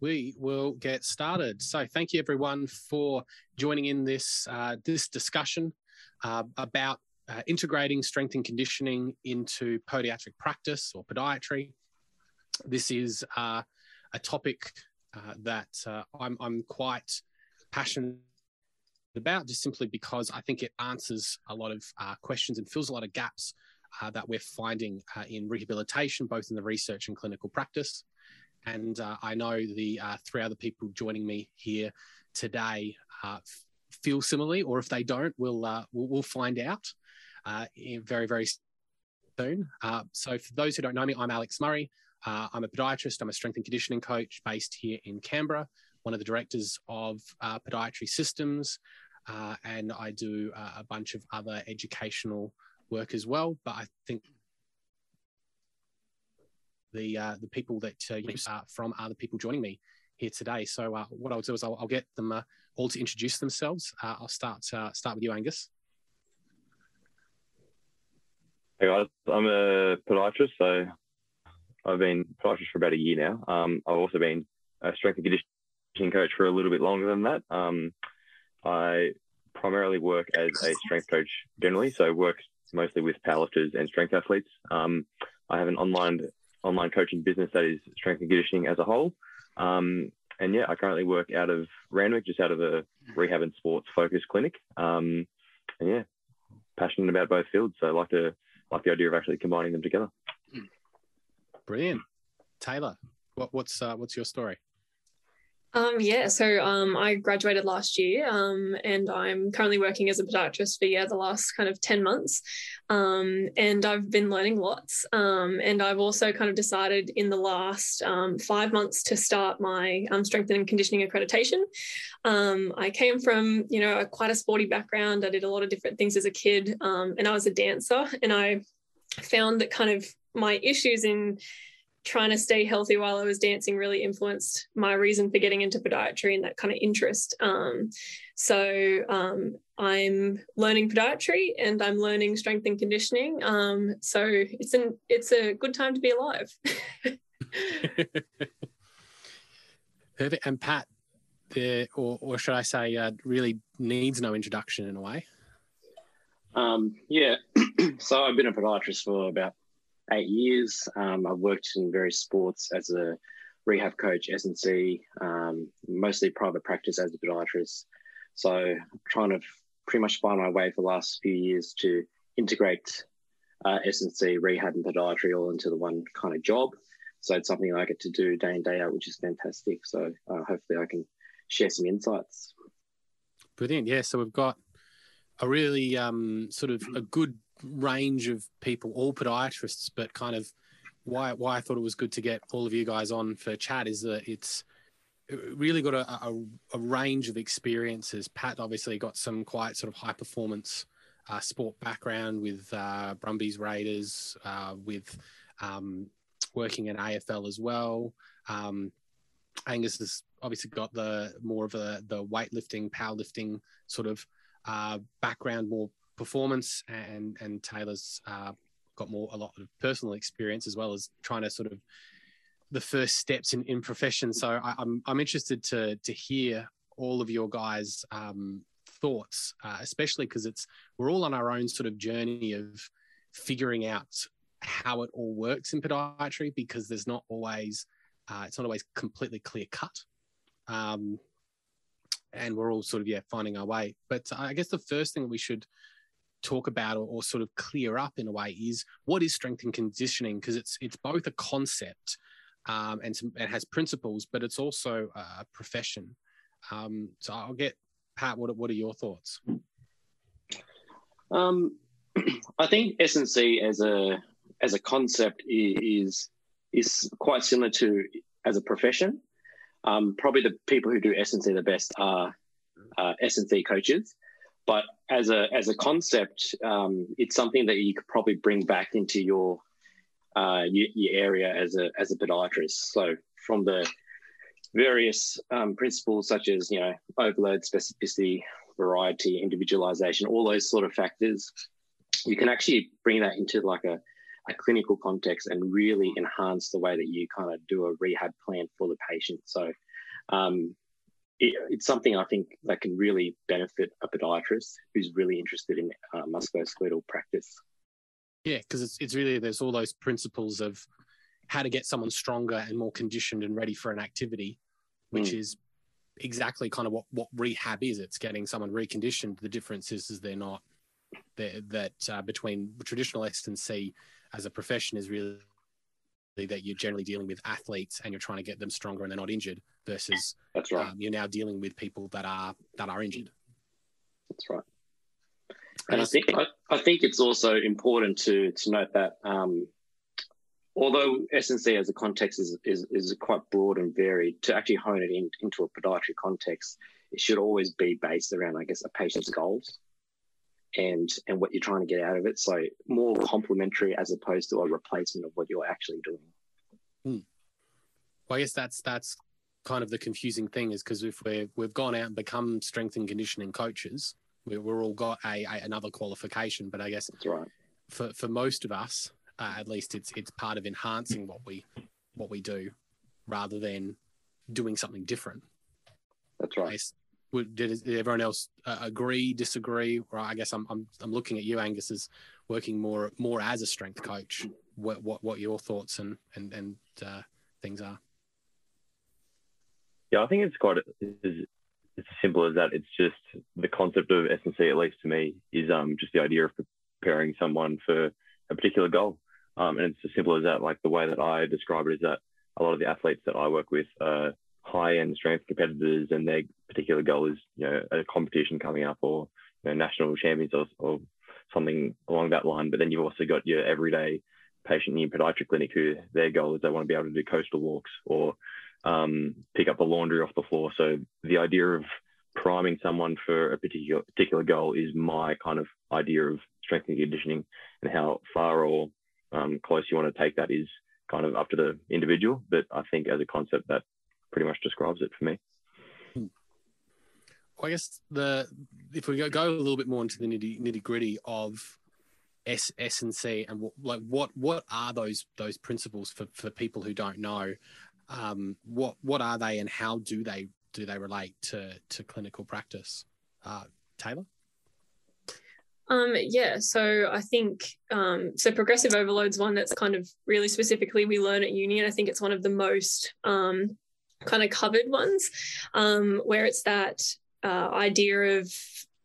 we will get started. So, thank you everyone for joining in this uh, this discussion uh, about uh, integrating strength and conditioning into podiatric practice or podiatry. This is uh, a topic uh, that uh, I'm, I'm quite passionate about, just simply because I think it answers a lot of questions and fills a lot of gaps that we're finding in rehabilitation, both in the research and clinical practice. And uh, I know the uh, three other people joining me here today uh, feel similarly, or if they don't, we'll uh, we'll, we'll, find out uh, very very soon. Uh, so for those who don't know me, I'm Alex Murray. I'm a podiatrist. I'm a strength and conditioning coach based here in Canberra. One of the directors of Podiatry Systems, and I do a bunch of other educational work as well. But I think the uh, the people that uh, you uh, from are the people joining me here today. So uh, what I'll do is I'll, I'll get them uh, all to introduce themselves. Uh, I'll start uh, start with you, Angus. Hey guys, I'm a podiatrist, so I've been podiatrist for about a year now. Um, I've also been a strength and conditioning coach for a little bit longer than that. Um, I primarily work as a strength coach generally, so work mostly with powerlifters and strength athletes. Um, I have an online online coaching business that is strength and conditioning as a whole. Um, and yeah, I currently work out of Randwick, just out of a rehab and sports focused clinic. Um, and yeah, passionate about both fields. So I like to like the idea of actually combining them together. Brilliant, Tayla. What, what's uh, what's your story? Um, yeah, so um, I graduated last year um, and I'm currently working as a podiatrist for yeah, the last kind of 10 months. Um, and I've been learning lots. Um, and I've also kind of decided in the last um, five months to start my strength and conditioning accreditation. I came from, you know, a, quite a sporty background. I did a lot of different things as a kid and I was a dancer. And I found that kind of my issues in trying to stay healthy while I was dancing really influenced my reason for getting into podiatry and that kind of interest. Um, so um, I'm learning podiatry and I'm learning strength and conditioning. Um, so it's an it's a good time to be alive. Perfect. And Pat, there, or or should I say, uh, really needs no introduction in a way. Um, yeah. so I've been a podiatrist for about eight years. Um, I've worked in various sports as a rehab coach, S&C, um, mostly private practice as a podiatrist. So I'm trying to pretty much find my way for the last few years to integrate uh, rehab and podiatry all into the one kind of job. So it's something I get to do day in, day out, which is fantastic. So uh, hopefully I can share some insights. Brilliant. Yeah. So we've got a really um, sort of a good range of people, all podiatrists, but kind of why why I thought it was good to get all of you guys on for chat is that it's really got a, a, a range of experiences. Pat obviously got some quite sort of high performance uh, sport background with uh, Brumbies Raiders, uh, with um, working in AFL as well. Um, Angus has obviously got the more of a, the weightlifting, powerlifting sort of uh, background, more performance, and and Tayla's uh, got more a lot of personal experience as well as trying to sort of the first steps in, in profession. So I, am I'm, I'm interested to to hear all of your guys' um, thoughts, uh, especially because it's we're all on our own sort of journey of figuring out how it all works in podiatry because there's not always uh, it's not always completely clear cut. Um, and we're all sort of yeah finding our way. But I guess the first thing we should talk about or, or, sort of clear up in a way is what is strength and conditioning because it's it's both a concept um, and some, it has principles, but it's also a profession. Um, so I'll get Pat. What what are your thoughts? Um, I think S&C as a as a concept is is quite similar to as a profession. Um, probably the people who do S&C the best are uh, S&C coaches. But as a as a concept, um, it's something that you could probably bring back into your, uh, your, your area as a as a podiatrist. So from the various um, principles such as you know overload, specificity, variety, individualization, all those sort of factors, you can actually bring that into like a, a clinical context and really enhance the way that you kind of do a rehab plan for the patient. So um, it, it's something I think that can really benefit a podiatrist who's really interested in uh, musculoskeletal practice. Yeah, because it's it's really there's all those principles of how to get someone stronger and more conditioned and ready for an activity, which mm. is exactly kind of what what rehab is. It's getting someone reconditioned. The difference is, is they're not they're, that uh, between traditional S and C as a profession is really that you're generally dealing with athletes and you're trying to get them stronger and they're not injured versus that's right. Um, you're now dealing with people that are that are injured. That's right. And I think I, I think it's also important to to note that um, although S&C as a context is, is, is quite broad and varied, to actually hone it in, into a podiatry context, it should always be based around, I guess, a patient's goals and and what you're trying to get out of it. So more complementary as opposed to a replacement of what you're actually doing. Hmm. Well, I guess that's that's kind of the confusing thing is because if we we've gone out and become strength and conditioning coaches, we, we're all got a, a, another qualification. But I guess that's right. For for most of us, uh, at least it's it's part of enhancing what we what we do, rather than doing something different. That's right. Did, everyone else uh, agree, disagree? Or I guess I'm, I'm I'm looking at you, Angus, as working more more as a strength coach. What what, what your thoughts and and and uh, things are? Yeah, I think it's quite it's, it's as simple as that. It's just the concept of S&C, at least to me, is um just the idea of preparing someone for a particular goal. Um, and it's as simple as that. Like the way that I describe it is that a lot of the athletes that I work with are high end strength competitors, and their particular goal is you know a competition coming up or you know, national champions or, or something along that line. But then you've also got your everyday patient in podiatry clinic who their goal is they want to be able to do coastal walks or um, pick up the laundry off the floor. So the idea of priming someone for a particular particular goal is my kind of idea of strength and conditioning and how far or um, close you want to take that is kind of up to the individual. But I think as a concept, that pretty much describes it for me. Well, I guess the if we go, go a little bit more into the nitty, nitty gritty of S S and C and what, like what what are those those principles for, for people who don't know? Um, what what are they and how do they do they relate to to clinical practice? Uh, Tayla. Um, yeah, so I think um, so. Progressive overload's one that's kind of really specifically we learn at uni, and I think it's one of the most um, kind of covered ones, um, where it's that uh, idea of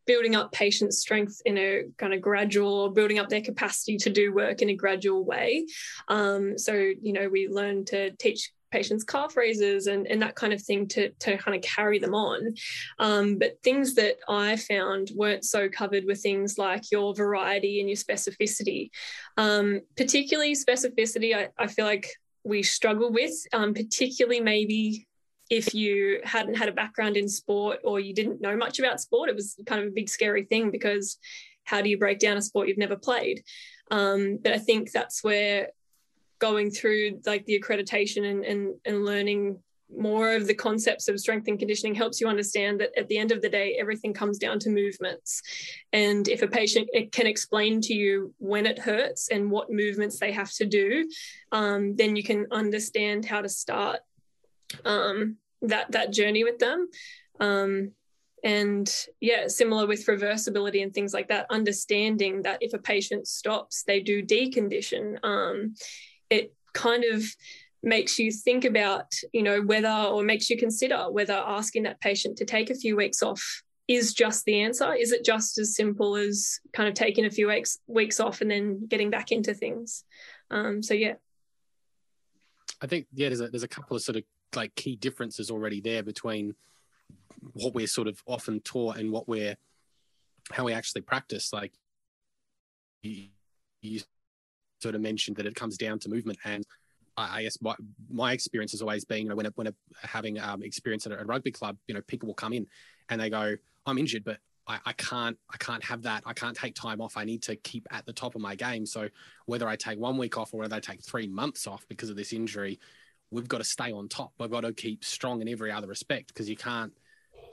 building up patient strength in a kind of gradual building up their capacity to do work in a gradual way. Um, so, you know, we learn to teach patients calf raises and, and that kind of thing to, to kind of carry them on. Um, but things that I found weren't so covered were things like your variety and your specificity. Um, particularly specificity, I, I feel like we struggle with, um, particularly maybe if you hadn't had a background in sport or you didn't know much about sport. It was kind of a big scary thing because how do you break down a sport you've never played? Um, but I think that's where going through like the accreditation and, and, and learning more of the concepts of strength and conditioning helps you understand that at the end of the day everything comes down to movements. And if a patient can explain to you when it hurts and what movements they have to do um, then you can understand how to start um, that that journey with them. Um, and yeah similar with reversibility and things like that understanding that if a patient stops they do decondition um, it kind of makes you think about you know whether or makes you consider whether asking that patient to take a few weeks off is just the answer. Is it just as simple as kind of taking a few weeks weeks off and then getting back into things? Um, so yeah. I think yeah there's a, there's a couple of sort of like key differences already there between what we're sort of often taught and what we're how we actually practice. Like you, you sort of mentioned that it comes down to movement and I, guess my, my experience has always been, you know, when, when a, having um, experience at a, rugby club, you know, people will come in and they go, I'm injured, but I, I, can't I can't have that. I can't take time off. I need to keep at the top of my game. So whether I take one week off or whether I take three months off because of this injury, we've got to stay on top. We've got to keep strong in every other respect because you can't.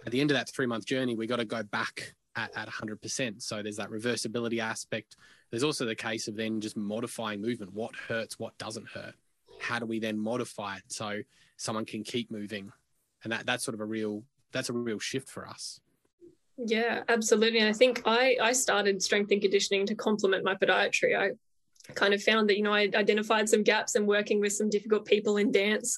At the end of that three month journey, we've got to go back at, at 100%. So there's that reversibility aspect. There's also the case of then just modifying movement. What hurts, what doesn't hurt? How do we then modify it so someone can keep moving and that that's sort of a real that's a real shift for us. Yeah, absolutely. And I think I I started strength and conditioning to complement my podiatry. I kind of found that you know I identified some gaps and working with some difficult people in dance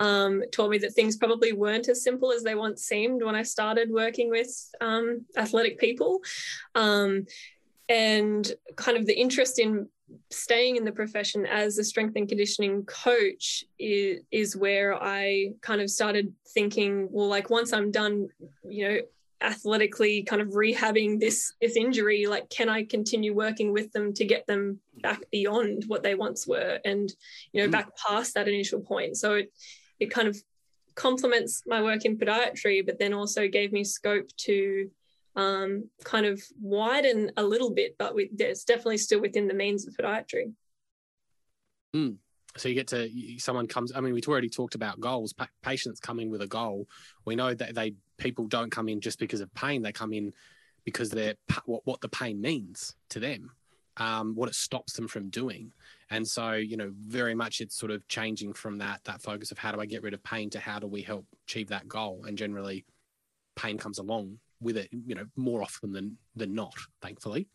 um, taught me that things probably weren't as simple as they once seemed when I started working with um, athletic people, um, and kind of the interest in staying in the profession as a strength and conditioning coach is, is where I kind of started thinking, well, like once I'm done, you know, athletically kind of rehabbing this this injury like can i continue working with them to get them back beyond what they once were and you know mm. back past that initial point so it it kind of complements my work in podiatry but then also gave me scope to um, kind of widen a little bit but with, it's definitely still within the means of podiatry. Mm so you get to someone comes i mean we've already talked about goals. Pa- patients come in with a goal. We know that they people don't come in just because of pain. They come in because they're what, what the pain means to them um, what it stops them from doing. And so you know very much it's sort of changing from that that focus of how do i get rid of pain to how do we help achieve that goal? And generally pain comes along with it you know more often than than not thankfully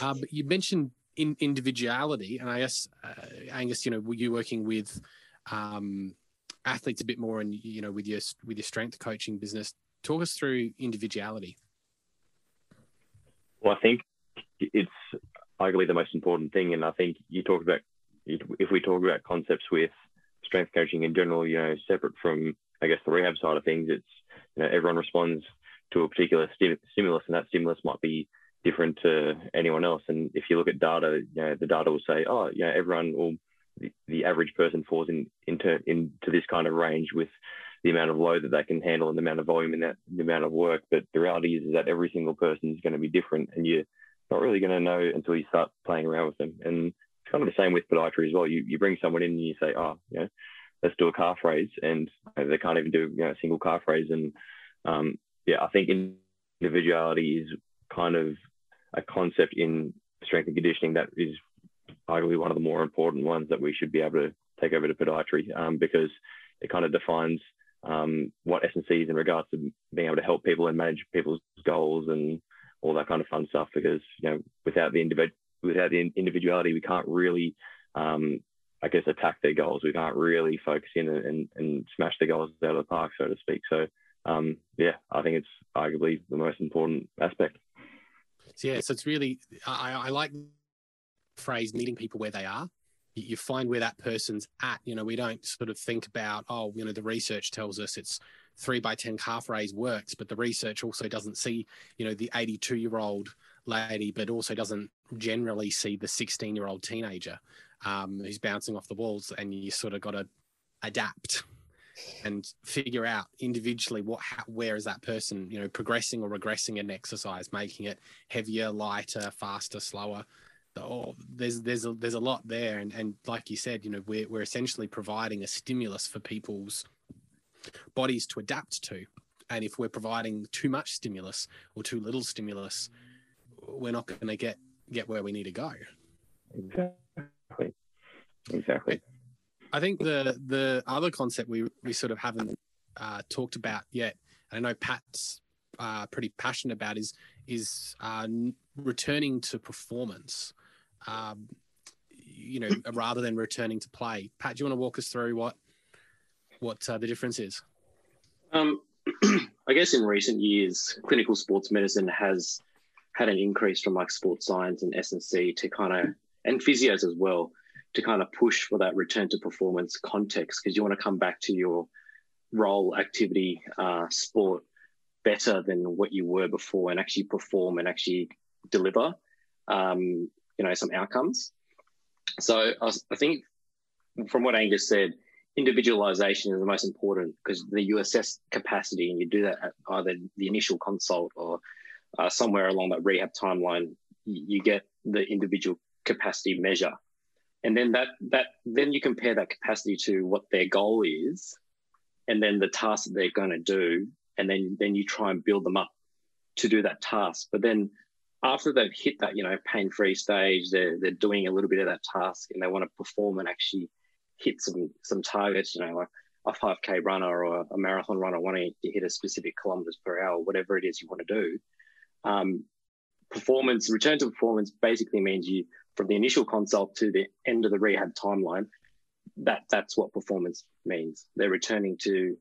uh, but you mentioned in individuality, and I guess uh, Angus, you know, were you working with um, athletes a bit more, and you know, with your with your strength coaching business? Talk us through individuality. Well, I think it's arguably the most important thing, and I think you talked about if we talk about concepts with strength coaching in general, you know, separate from I guess the rehab side of things, it's you know everyone responds to a particular stimulus, and that stimulus might be different to anyone else. And if you look at data, you know, the data will say, oh, you know, everyone will, the, the average person falls in, into, into this kind of range with the amount of load that they can handle and the amount of volume and that the amount of work. But the reality is, is that every single person is going to be different and you're not really going to know until you start playing around with them. And it's kind of the same with podiatry as well. You, you bring someone in and you say, oh, you know, let's do a calf raise. And they can't even do, you know, a single calf raise. And um, yeah, I think individuality is kind of a concept in strength and conditioning that is arguably one of the more important ones that we should be able to take over to podiatry um, because it kind of defines um, what S&C is in regards to being able to help people and manage people's goals and all that kind of fun stuff. Because you know, without the without the individuality, we can't really, um, I guess, attack their goals. We can't really focus in and, and smash the goals out of the park, so to speak. So, um, yeah, I think it's arguably the most important aspect. So yeah, so it's really I, I like phrase meeting people where they are. You find where that person's at. You know, we don't sort of think about oh, you know, the research tells us it's three by ten calf raise works, but the research also doesn't see you know the 82 year old lady, but also doesn't generally see the 16 year old teenager um, who's bouncing off the walls, and you sort of got to adapt and figure out individually what how, where is that person you know progressing or regressing in exercise making it heavier lighter faster slower. Oh, there's there's a, there's a lot there. And and like you said you know we're, we're essentially providing a stimulus for people's bodies to adapt to. And if we're providing too much stimulus or too little stimulus we're not going to get get where we need to go. Exactly. Exactly I think the the other concept we we sort of haven't uh, talked about yet, and I know Pat's uh, pretty passionate about is is uh, returning to performance. Um, you know, rather than returning to play. Pat, do you want to walk us through what what uh, the difference is? Um, I guess in recent years, clinical sports medicine has had an increase from like sports science and S&C to kind of and physios as well to kind of push for that return to performance context because you want to come back to your role, activity, uh, sport better than what you were before and actually perform and actually deliver, um, you know, some outcomes. So I, I think from what Angus said, individualization is the most important because you assess capacity and you do that at either the initial consult or uh, somewhere along that rehab timeline, you get the individual capacity measure and then that that then you compare that capacity to what their goal is and then the task that they're going to do and then then you try and build them up to do that task but then after they've hit that you know pain free stage they're, they're doing a little bit of that task and they want to perform and actually hit some some targets you know like a 5K runner or a marathon runner wanting to hit a specific kilometers per hour, whatever it is you want to do. Um, performance, return to performance basically means you, from the initial consult to the end of the rehab timeline, that that's what performance means. They're returning to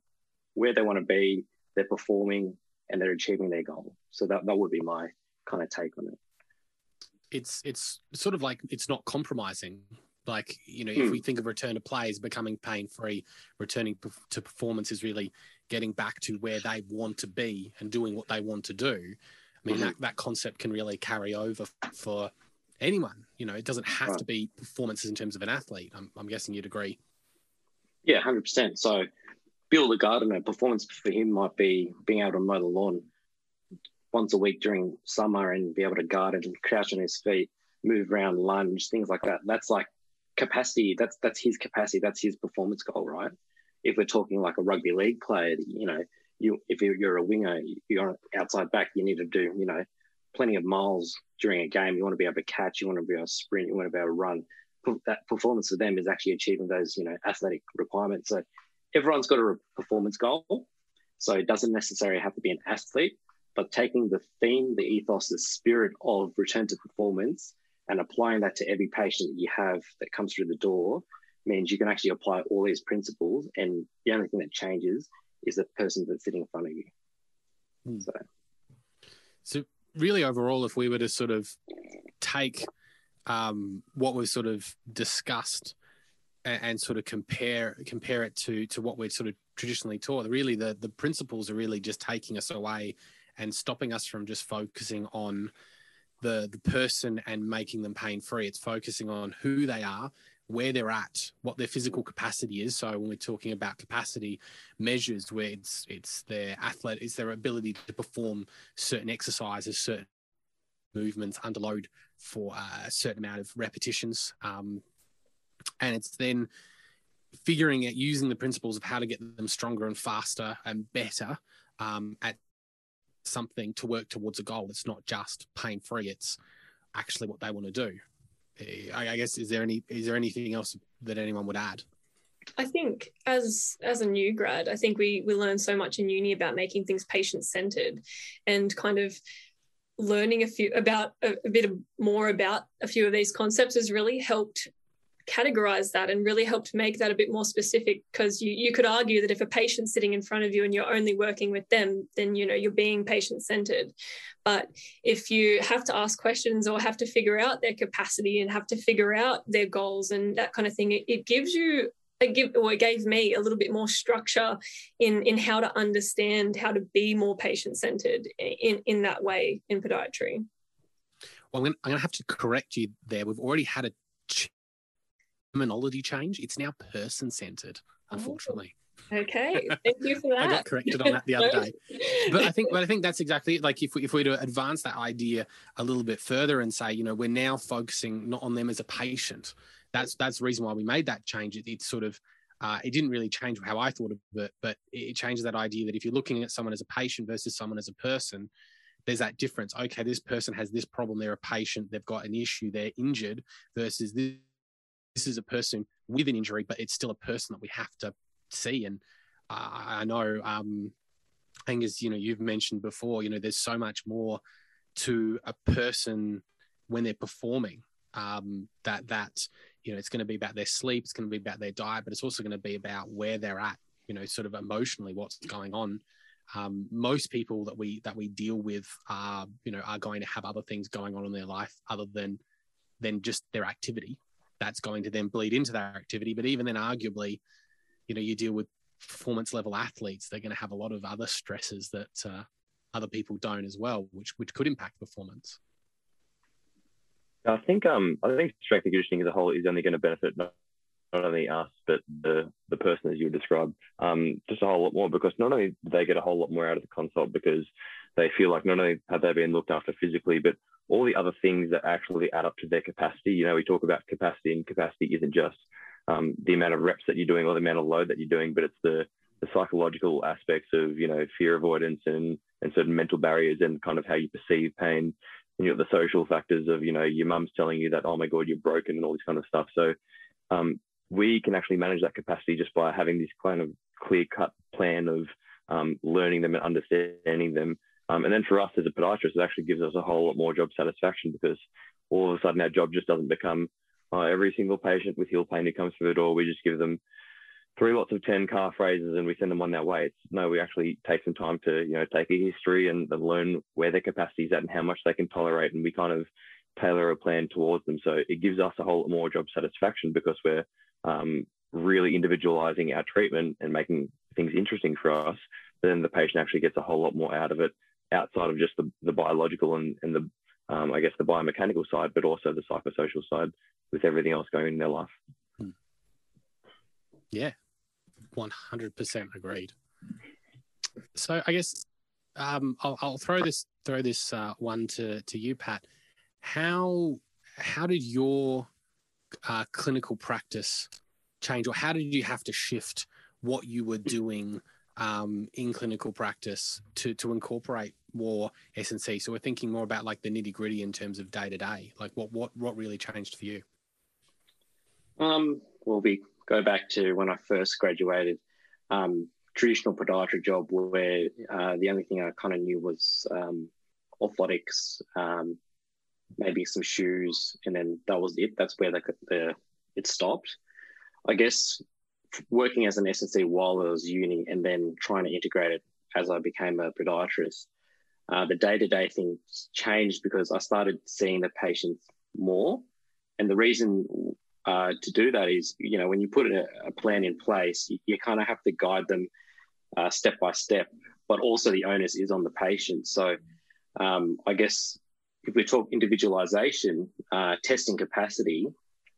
where they want to be, they're performing, and they're achieving their goal. So that, that would be my kind of take on it. It's it's sort of like it's not compromising. Like you know, if we hmm. think of return to play as becoming pain free, returning to performance is really getting back to where they want to be and doing what they want to do. I mean, mm-hmm. that, that concept can really carry over for anyone. You know, it doesn't have right. to be performances in terms of an athlete. I'm, I'm guessing you'd agree. Yeah, hundred percent. So, Bill the gardener, performance for him might be being able to mow the lawn once a week during summer and be able to garden and crouch on his feet, move around, lunge, things like that. That's like capacity. That's that's his capacity. That's his performance goal, right? If we're talking like a rugby league player, you know, you if you're a winger, you're on outside back, you need to do, you know, plenty of miles during a game. You want to be able to catch, you want to be able to sprint, you want to be able to run. That performance for them is actually achieving those, you know, athletic requirements. So everyone's got a performance goal. So it doesn't necessarily have to be an athlete, but taking the theme, the ethos, the spirit of return to performance and applying that to every patient that you have that comes through the door means you can actually apply all these principles and the only thing that changes is the person that's sitting in front of you. Hmm. So. so really overall, if we were to sort of take um, what was sort of discussed and, and, sort of compare compare it to to what we're sort of traditionally taught, really the the principles are really just taking us away and stopping us from just focusing on the the person and making them pain free. It's focusing on who they are where they're at, what their physical capacity is. So when we're talking about capacity measures, where it's it's their athlete, it's their ability to perform certain exercises, certain movements under load for a certain amount of repetitions, um, and it's then figuring out using the principles of how to get them stronger and faster and better um, at something to work towards a goal. It's not just pain free; it's actually what they want to do. I, guess is there any is there anything else that anyone would add? I think as as a new grad, I think we we learn so much in uni about making things patient centered, and kind of learning a few about a, a bit more about a few of these concepts has really helped categorize that and really helped make that a bit more specific because you, you could argue that if a patient's sitting in front of you and you're only working with them then you know you're being patient centered but if you have to ask questions or have to figure out their capacity and have to figure out their goals and that kind of thing it, it gives you it give or it gave me a little bit more structure in in how to understand how to be more patient centered in in that way in podiatry well, I'm going to have to correct you there. We've already had a terminology change. It's now person centered, oh, unfortunately. Oh, okay, thank you for that. I got corrected on that the other day, but I think, but I think that's exactly like if we, if we were to advance that idea a little bit further and say, you know, we're now focusing not on them as a patient. That's that's the reason why we made that change. It, it's sort of uh, it didn't really change how I thought of it, but it changes that idea that if you're looking at someone as a patient versus someone as a person, there's that difference. Okay, this person has this problem, they're a patient, they've got an issue, they're injured, versus this this is a person with an injury, but it's still a person that we have to see. And I know, um, Angus, you know, you've mentioned before, you know, there's so much more to a person when they're performing um, that that you know it's going to be about their sleep, it's going to be about their diet, but it's also going to be about where they're at, you know, sort of emotionally what's going on. Um, most people that we that we deal with are you know are going to have other things going on in their life other than than just their activity that's going to then bleed into that activity. But even then, arguably, you know, you deal with performance level athletes, they're going to have a lot of other stresses that uh, other people don't as well, which which could impact performance. I think um I think strength and conditioning as a whole is only going to benefit not, not only us but the the person as you described um just a whole lot more because not only do they get a whole lot more out of the consult because they feel like not only have they been looked after physically but all the other things that actually add up to their capacity. You know, we talk about capacity, and capacity isn't just um, the amount of reps that you're doing or the amount of load that you're doing, but it's the the psychological aspects of you know fear avoidance and and certain mental barriers and kind of how you perceive pain. And you know the social factors of you know your mum's telling you that oh my god you're broken and all this kind of stuff. So um, we can actually manage that capacity just by having this kind of clear cut plan of um, learning them and understanding them. Um, and then for us as a podiatrist, it actually gives us a whole lot more job satisfaction because all of a sudden our job just doesn't become uh, every single patient with heel pain who comes through the door, we just give them three lots of 10 calf raises and we send them on their way. It's, no, we actually take some time to, you know, take a history and, and learn where their capacity is at and how much they can tolerate. And we kind of tailor a plan towards them. So it gives us a whole lot more job satisfaction because we're um, really individualizing our treatment and making things interesting for us. Then the patient actually gets a whole lot more out of it outside of just the, the biological and, and the, um, I guess, the biomechanical side, but also the psychosocial side with everything else going in their life. Hmm. Yeah, 100% agreed. So I guess um, I'll, I'll, throw this throw this uh, one to to you, Pat. How how did your uh, clinical practice change, or how did you have to shift what you were doing um, in clinical practice to to incorporate more S&C? So we're thinking more about like the nitty gritty in terms of day to day. Like what what what really changed for you? Um, well, we go back to when I first graduated. Um, traditional podiatry job where uh, the only thing I kind of knew was um, orthotics, um, maybe some shoes, and then that was it. That's where the, the it stopped. I guess working as an S&C while I was uni and then trying to integrate it as I became a podiatrist, uh, the day to day things changed because I started seeing the patients more. And the reason uh, to do that is, you know, when you put a, a plan in place, you, you kind of have to guide them uh, step by step, but also the onus is on the patient. So um, I guess if we talk individualization, uh, testing capacity,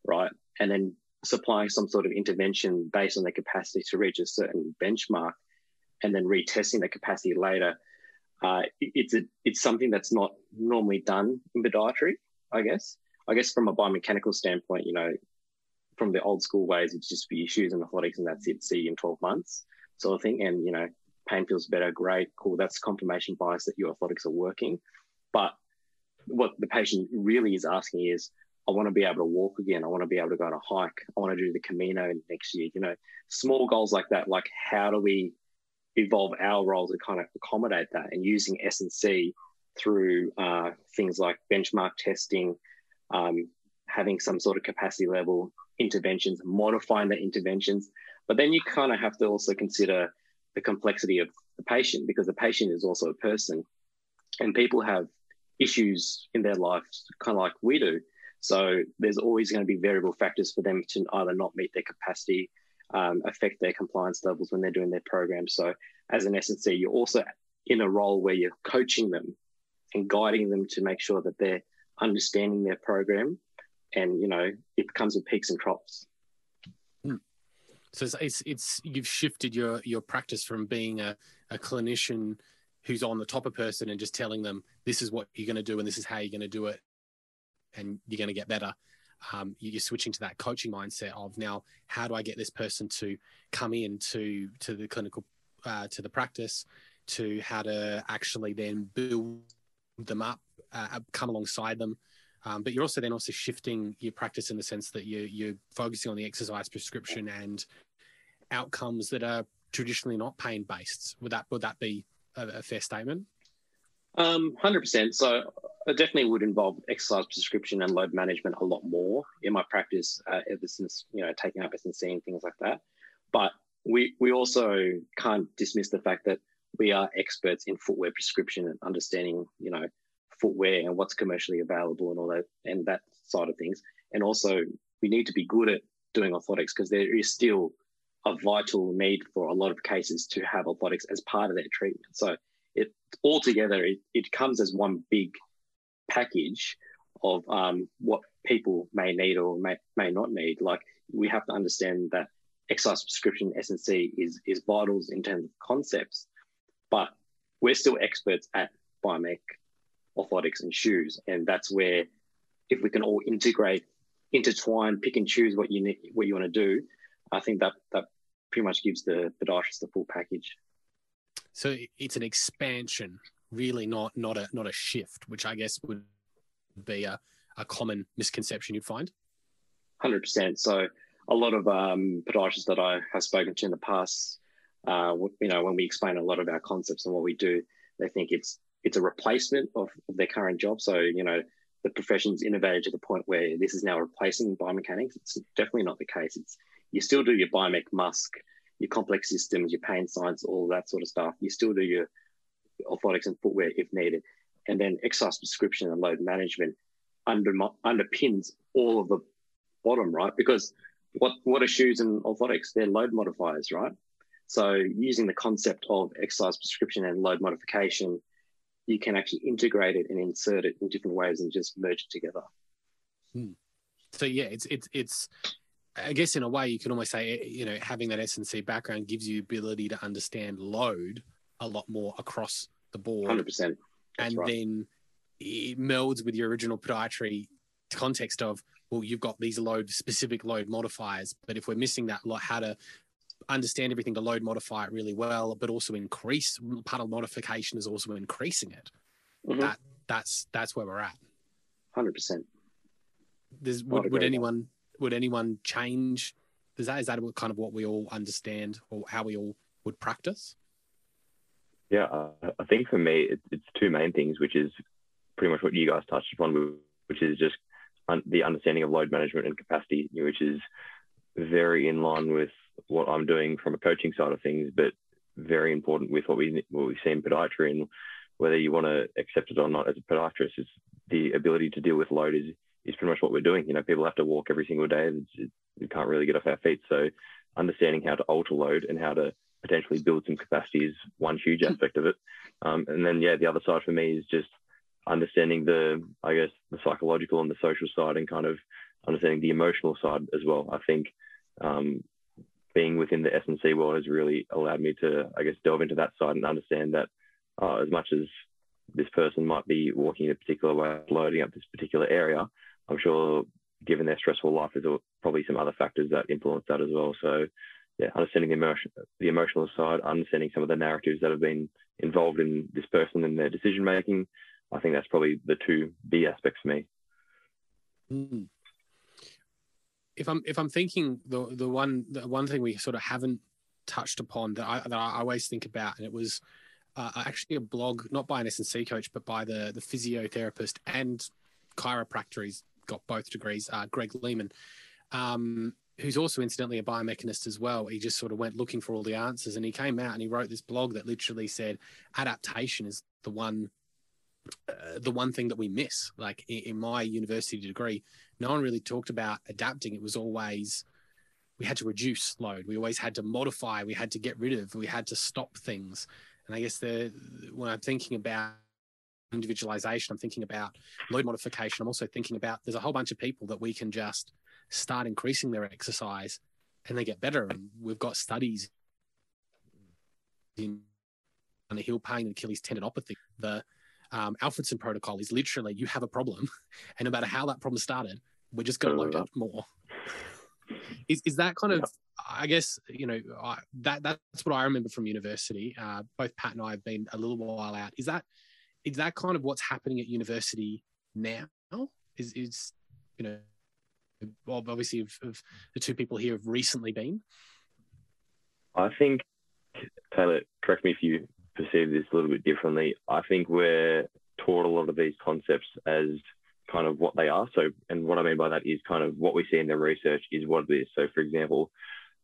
right, and then supplying some sort of intervention based on their capacity to reach a certain benchmark, and then retesting the capacity later, uh, it's a, it's something that's not normally done in podiatry. I guess. I guess from a biomechanical standpoint, you know, from the old school ways, it's just for your shoes and orthotics, and that's it. See you in 12 months, sort of thing. And, you know, pain feels better, great, cool. That's confirmation bias that your orthotics are working. But what the patient really is asking is, I want to be able to walk again. I want to be able to go on a hike. I want to do the Camino next year. You know, small goals like that. Like, how do we evolve our roles to kind of accommodate that? And using S and C through uh, things like benchmark testing, um, having some sort of capacity level interventions, modifying the interventions. But then you kind of have to also consider the complexity of the patient because the patient is also a person and people have issues in their life, kind of like we do. So there's always going to be variable factors for them to either not meet their capacity, um, affect their compliance levels when they're doing their program. So as an S&C, you're also in a role where you're coaching them and guiding them to make sure that they're understanding their program and you know it comes with peaks and troughs. Hmm. So it's, it's, it's you've shifted your your practice from being a, a clinician who's on the top of person and just telling them this is what you're going to do and this is how you're going to do it and you're going to get better. Um, you're switching to that coaching mindset of now how do I get this person to come in to to the clinical uh, to the practice to how to actually then build them up, uh, come alongside them, um, but you're also then also shifting your practice in the sense that you, you're focusing on the exercise prescription and outcomes that are traditionally not pain based. Would that would that be a, a fair statement? Um, hundred percent. So it definitely would involve exercise prescription and load management a lot more in my practice uh, ever since you know taking up and things like that. But we we also can't dismiss the fact that we are experts in footwear prescription and understanding you know footwear and what's commercially available and all that and that side of things. And also, we need to be good at doing orthotics because there is still a vital need for a lot of cases to have orthotics as part of their treatment. So it altogether it, it comes as one big package of um, what people may need or may, may not need. Like we have to understand that exercise prescription S&C is is vitals in terms of concepts, but we're still experts at biomech orthotics and shoes. And that's where, if we can all integrate, intertwine, pick and choose what you need, what you want to do, I think that that pretty much gives the podiatrist the full package. So it's an expansion, really, not not a not a shift, which I guess would be a, a common misconception you'd find. Hundred percent. So a lot of um, podiatrists that I have spoken to in the past uh, you know, when we explain a lot of our concepts and what we do, they think it's it's a replacement of, of their current job. So you know, the profession's innovated to the point where this is now replacing biomechanics. It's definitely not the case. It's you still do your biomech musk, your complex systems, your pain science, all that sort of stuff. You still do your orthotics and footwear if needed, and then exercise prescription and load management under, underpins all of the bottom, right? Because what what are shoes and orthotics? They're load modifiers, right? So using the concept of exercise prescription and load modification, you can actually integrate it and insert it in different ways and just merge it together. Hmm. So yeah, it's it's it's I guess in a way you can almost say you know having that S&C background gives you ability to understand load a lot more across the board. Hundred percent. And right. then it melds with your original podiatry context of well you've got these load specific load modifiers but if we're missing that lot how to understand everything to load modify it really well but also increase part of modification is also increasing it mm-hmm. that that's that's where we're at 100% There's, would, would anyone would anyone change? Is that is that kind of what we all understand or how we all would practice? Yeah uh, i think for me it, it's two main things which is pretty much what you guys touched upon which is just un- the understanding of load management and capacity, which is very in line with what I'm doing from a coaching side of things, but very important with what we what we see in podiatry and whether you want to accept it or not as a podiatrist is the ability to deal with load is is pretty much what we're doing. You know, people have to walk every single day. It's, we can't really get off our feet. So understanding how to alter load and how to potentially build some capacity is one huge aspect of it. Um, and then, yeah, the other side for me is just understanding the, I guess, the psychological and the social side, and kind of understanding the emotional side as well. I think um, being within the S&C world has really allowed me to, I guess, delve into that side and understand that uh, as much as this person might be walking in a particular way, loading up this particular area, I'm sure given their stressful life, there's probably some other factors that influence that as well. So, yeah, understanding the emotion, the emotional side, understanding some of the narratives that have been involved in this person and their decision making, I think that's probably the two B aspects for me. Mm. If I'm if I'm thinking the the one the one thing we sort of haven't touched upon that I that I always think about, and it was uh, actually a blog not by an S&C coach, but by the the physiotherapist and chiropractor. He's got both degrees. Uh, Greg Lehman. Um, who's also incidentally a biomechanist as well. He just sort of went looking for all the answers and he came out and he wrote this blog that literally said adaptation is the one uh, the one thing that we miss. Like in, in, my university degree, no one really talked about adapting. It was always we had to reduce load. We always had to modify. We had to get rid of. We had to stop things. And I guess the when I'm thinking about individualization, I'm thinking about load modification. I'm also thinking about there's a whole bunch of people that we can just start increasing their exercise and they get better. And we've got studies in on the heel pain and Achilles tendinopathy. The um, Alfredson protocol is literally you have a problem, and no matter how that problem started, we're just going to load it more. Is is that kind of? I guess you know I, that that's what I remember from university. Uh, both Pat and I have been a little while out. Is that is that kind of what's happening at university now? Is is you know, obviously, of, of the two people here have recently been. I think Tayla, correct me if you perceive this a little bit differently. I think we're taught a lot of these concepts as kind of what they are. So, and what I mean by that is kind of what we see in the research is what it is. So, for example,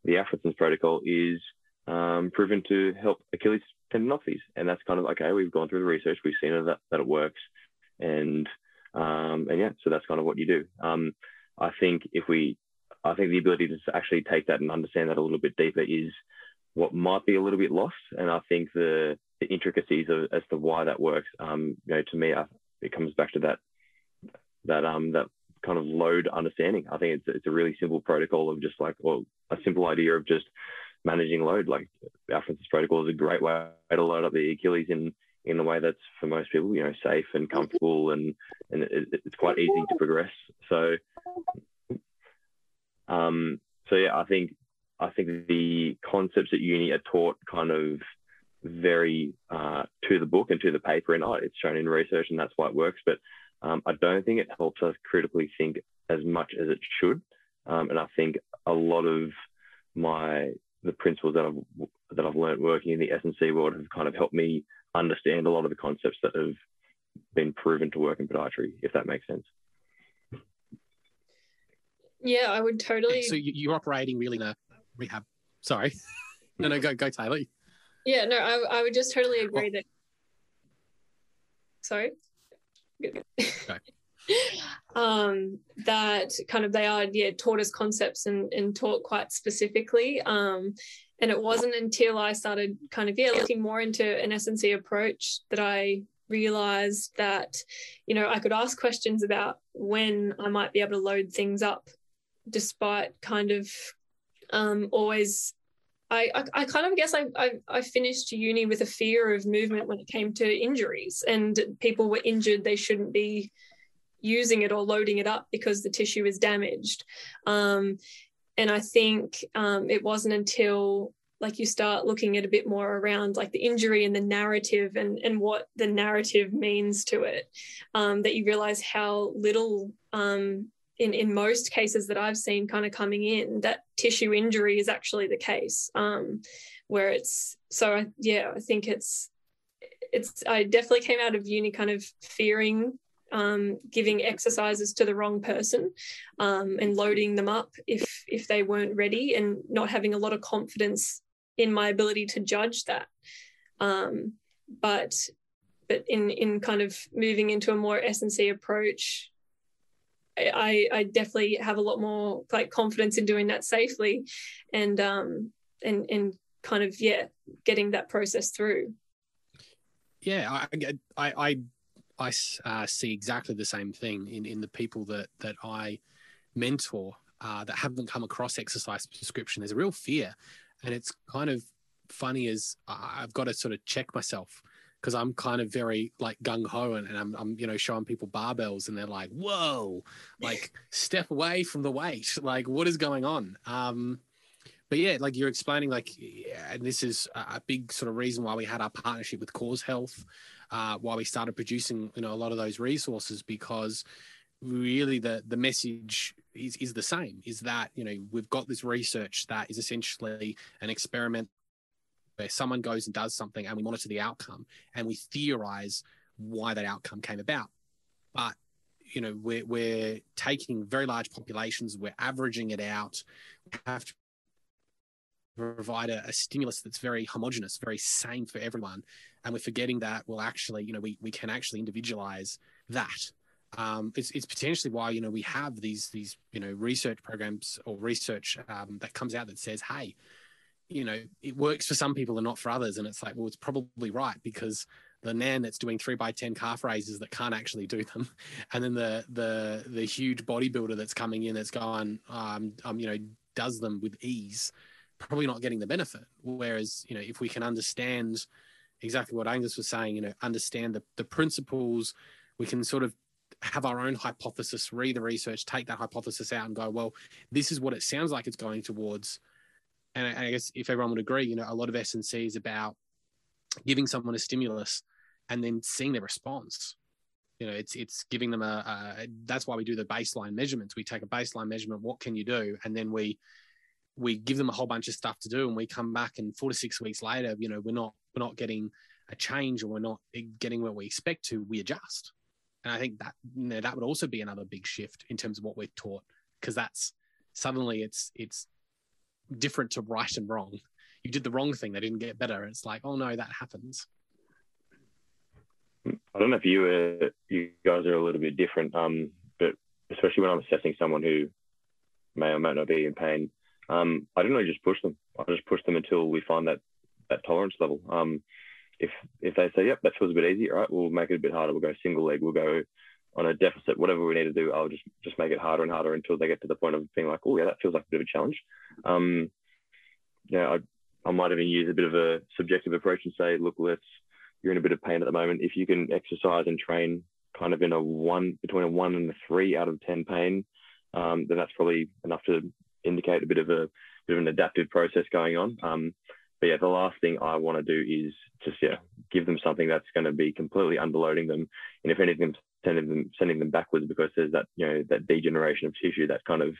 the Alfredson's protocol is um, proven to help Achilles tendinopathies, and that's kind of okay. We've gone through the research, we've seen that that it works, and um, and yeah, so that's kind of what you do. Um, I think if we, I think the ability to actually take that and understand that a little bit deeper is what might be a little bit lost. And I think the, the intricacies of, as to why that works, um, you know, to me, I, it comes back to that that um that kind of load understanding. I think it's it's a really simple protocol of just like or a simple idea of just managing load. Like Alfredson's protocol is a great way to load up the Achilles in in a way that's for most people, you know, safe and comfortable and and it, it's quite easy to progress. So um so yeah, I think I think the concepts at uni are taught kind of very uh, to the book and to the paper, and oh, it's shown in research, and that's why it works. But um, I don't think it helps us critically think as much as it should. Um, and I think a lot of my the principles that I've that I've learned working in the S and C world have kind of helped me understand a lot of the concepts that have been proven to work in podiatry, if that makes sense. Yeah, I would totally. So you're operating really in a rehab. Sorry, no, no, go, go, Tayla. Yeah, no, I, I would just totally agree that. Sorry. Um, that kind of they are yeah taught as concepts and, and taught quite specifically. Um, and it wasn't until i started kind of yeah looking more into an snc approach that i realized that you know i could ask questions about when i might be able to load things up despite kind of um, always I, I, I, kind of guess I, I, I, finished uni with a fear of movement when it came to injuries and people were injured they shouldn't be using it or loading it up because the tissue is damaged. Um, and i think um, it wasn't until like you start looking at a bit more around like the injury and the narrative and and what the narrative means to it um, that you realize how little um, in in most cases that I've seen kind of coming in that tissue injury is actually the case um, where it's so I, yeah I think it's it's I definitely came out of uni kind of fearing um, giving exercises to the wrong person um, and loading them up if if they weren't ready and not having a lot of confidence in my ability to judge that. Um, but but in in kind of moving into a more S&C approach I, I definitely have a lot more like confidence in doing that safely and um and and kind of yeah getting that process through. Yeah i i i, I uh, see exactly the same thing in in the people that that i mentor uh, that haven't come across exercise prescription there's a real fear and it's kind of funny as i've got to sort of check myself because I'm kind of very like gung ho and, and, I'm, I'm, you know, showing people barbells and they're like, whoa, like step away from the weight. Like, what is going on? Um, but yeah, like you're explaining, like, yeah, and this is a big sort of reason why we had our partnership with Cause Health, uh, why we started producing, you know, a lot of those resources because really the the message is, is the same is that you know we've got this research that is essentially an experiment where someone goes and does something and we monitor the outcome and we theorize why that outcome came about. But you know, we're we're taking very large populations, we're averaging it out. We have to provide a, a stimulus that's very homogenous, very same for everyone, and we're forgetting that well, actually, you know, we we can actually individualize that. Um, it's, it's potentially why you know we have these these you know research programs or research um, that comes out that says, hey, you know it works for some people and not for others. And it's like well it's probably right because the nan that's doing three by ten calf raises that can't actually do them. And then the the the huge bodybuilder that's coming in that's going um, um you know does them with ease probably not getting the benefit whereas you know if we can understand exactly what angus was saying you know understand the, the principles we can sort of have our own hypothesis read the research take that hypothesis out and go well this is what it sounds like it's going towards and I, guess if everyone would agree, you know, a lot of S and C is about giving someone a stimulus and then seeing their response. You know, it's it's giving them a, a that's why we do the baseline measurements. We take a baseline measurement, what can you do, and then we we give them a whole bunch of stuff to do, and we come back and four to six weeks later, you know, we're not we're not getting a change or we're not getting what we expect to. We adjust, and I think that you know that would also be another big shift in terms of what we're taught because that's suddenly it's it's different to right and wrong. You did the wrong thing; they didn't get better. It's like, oh no, that happens. I don't know if you uh, you guys are a little bit different, um, but especially when I'm assessing someone who may or may not be in pain, um, I don't really just push them. I just push them until we find that that tolerance level. Um, if if they say, "Yep, that feels a bit easy," all right, we'll make it a bit harder. We'll go single leg. We'll go on a deficit, whatever we need to do, I'll just just make it harder and harder until they get to the point of being like, oh yeah, that feels like a bit of a challenge. Um, yeah, I, I might even use a bit of a subjective approach and say, look, let's you're in a bit of pain at the moment. If you can exercise and train kind of in a one between a one and a three out of ten pain, um, then that's probably enough to indicate a bit of a bit of an adaptive process going on. Um, but yeah, the last thing I want to do is just yeah give them something that's going to be completely underloading them, and if anything, sending them sending them backwards because there's that you know that degeneration of tissue, that kind of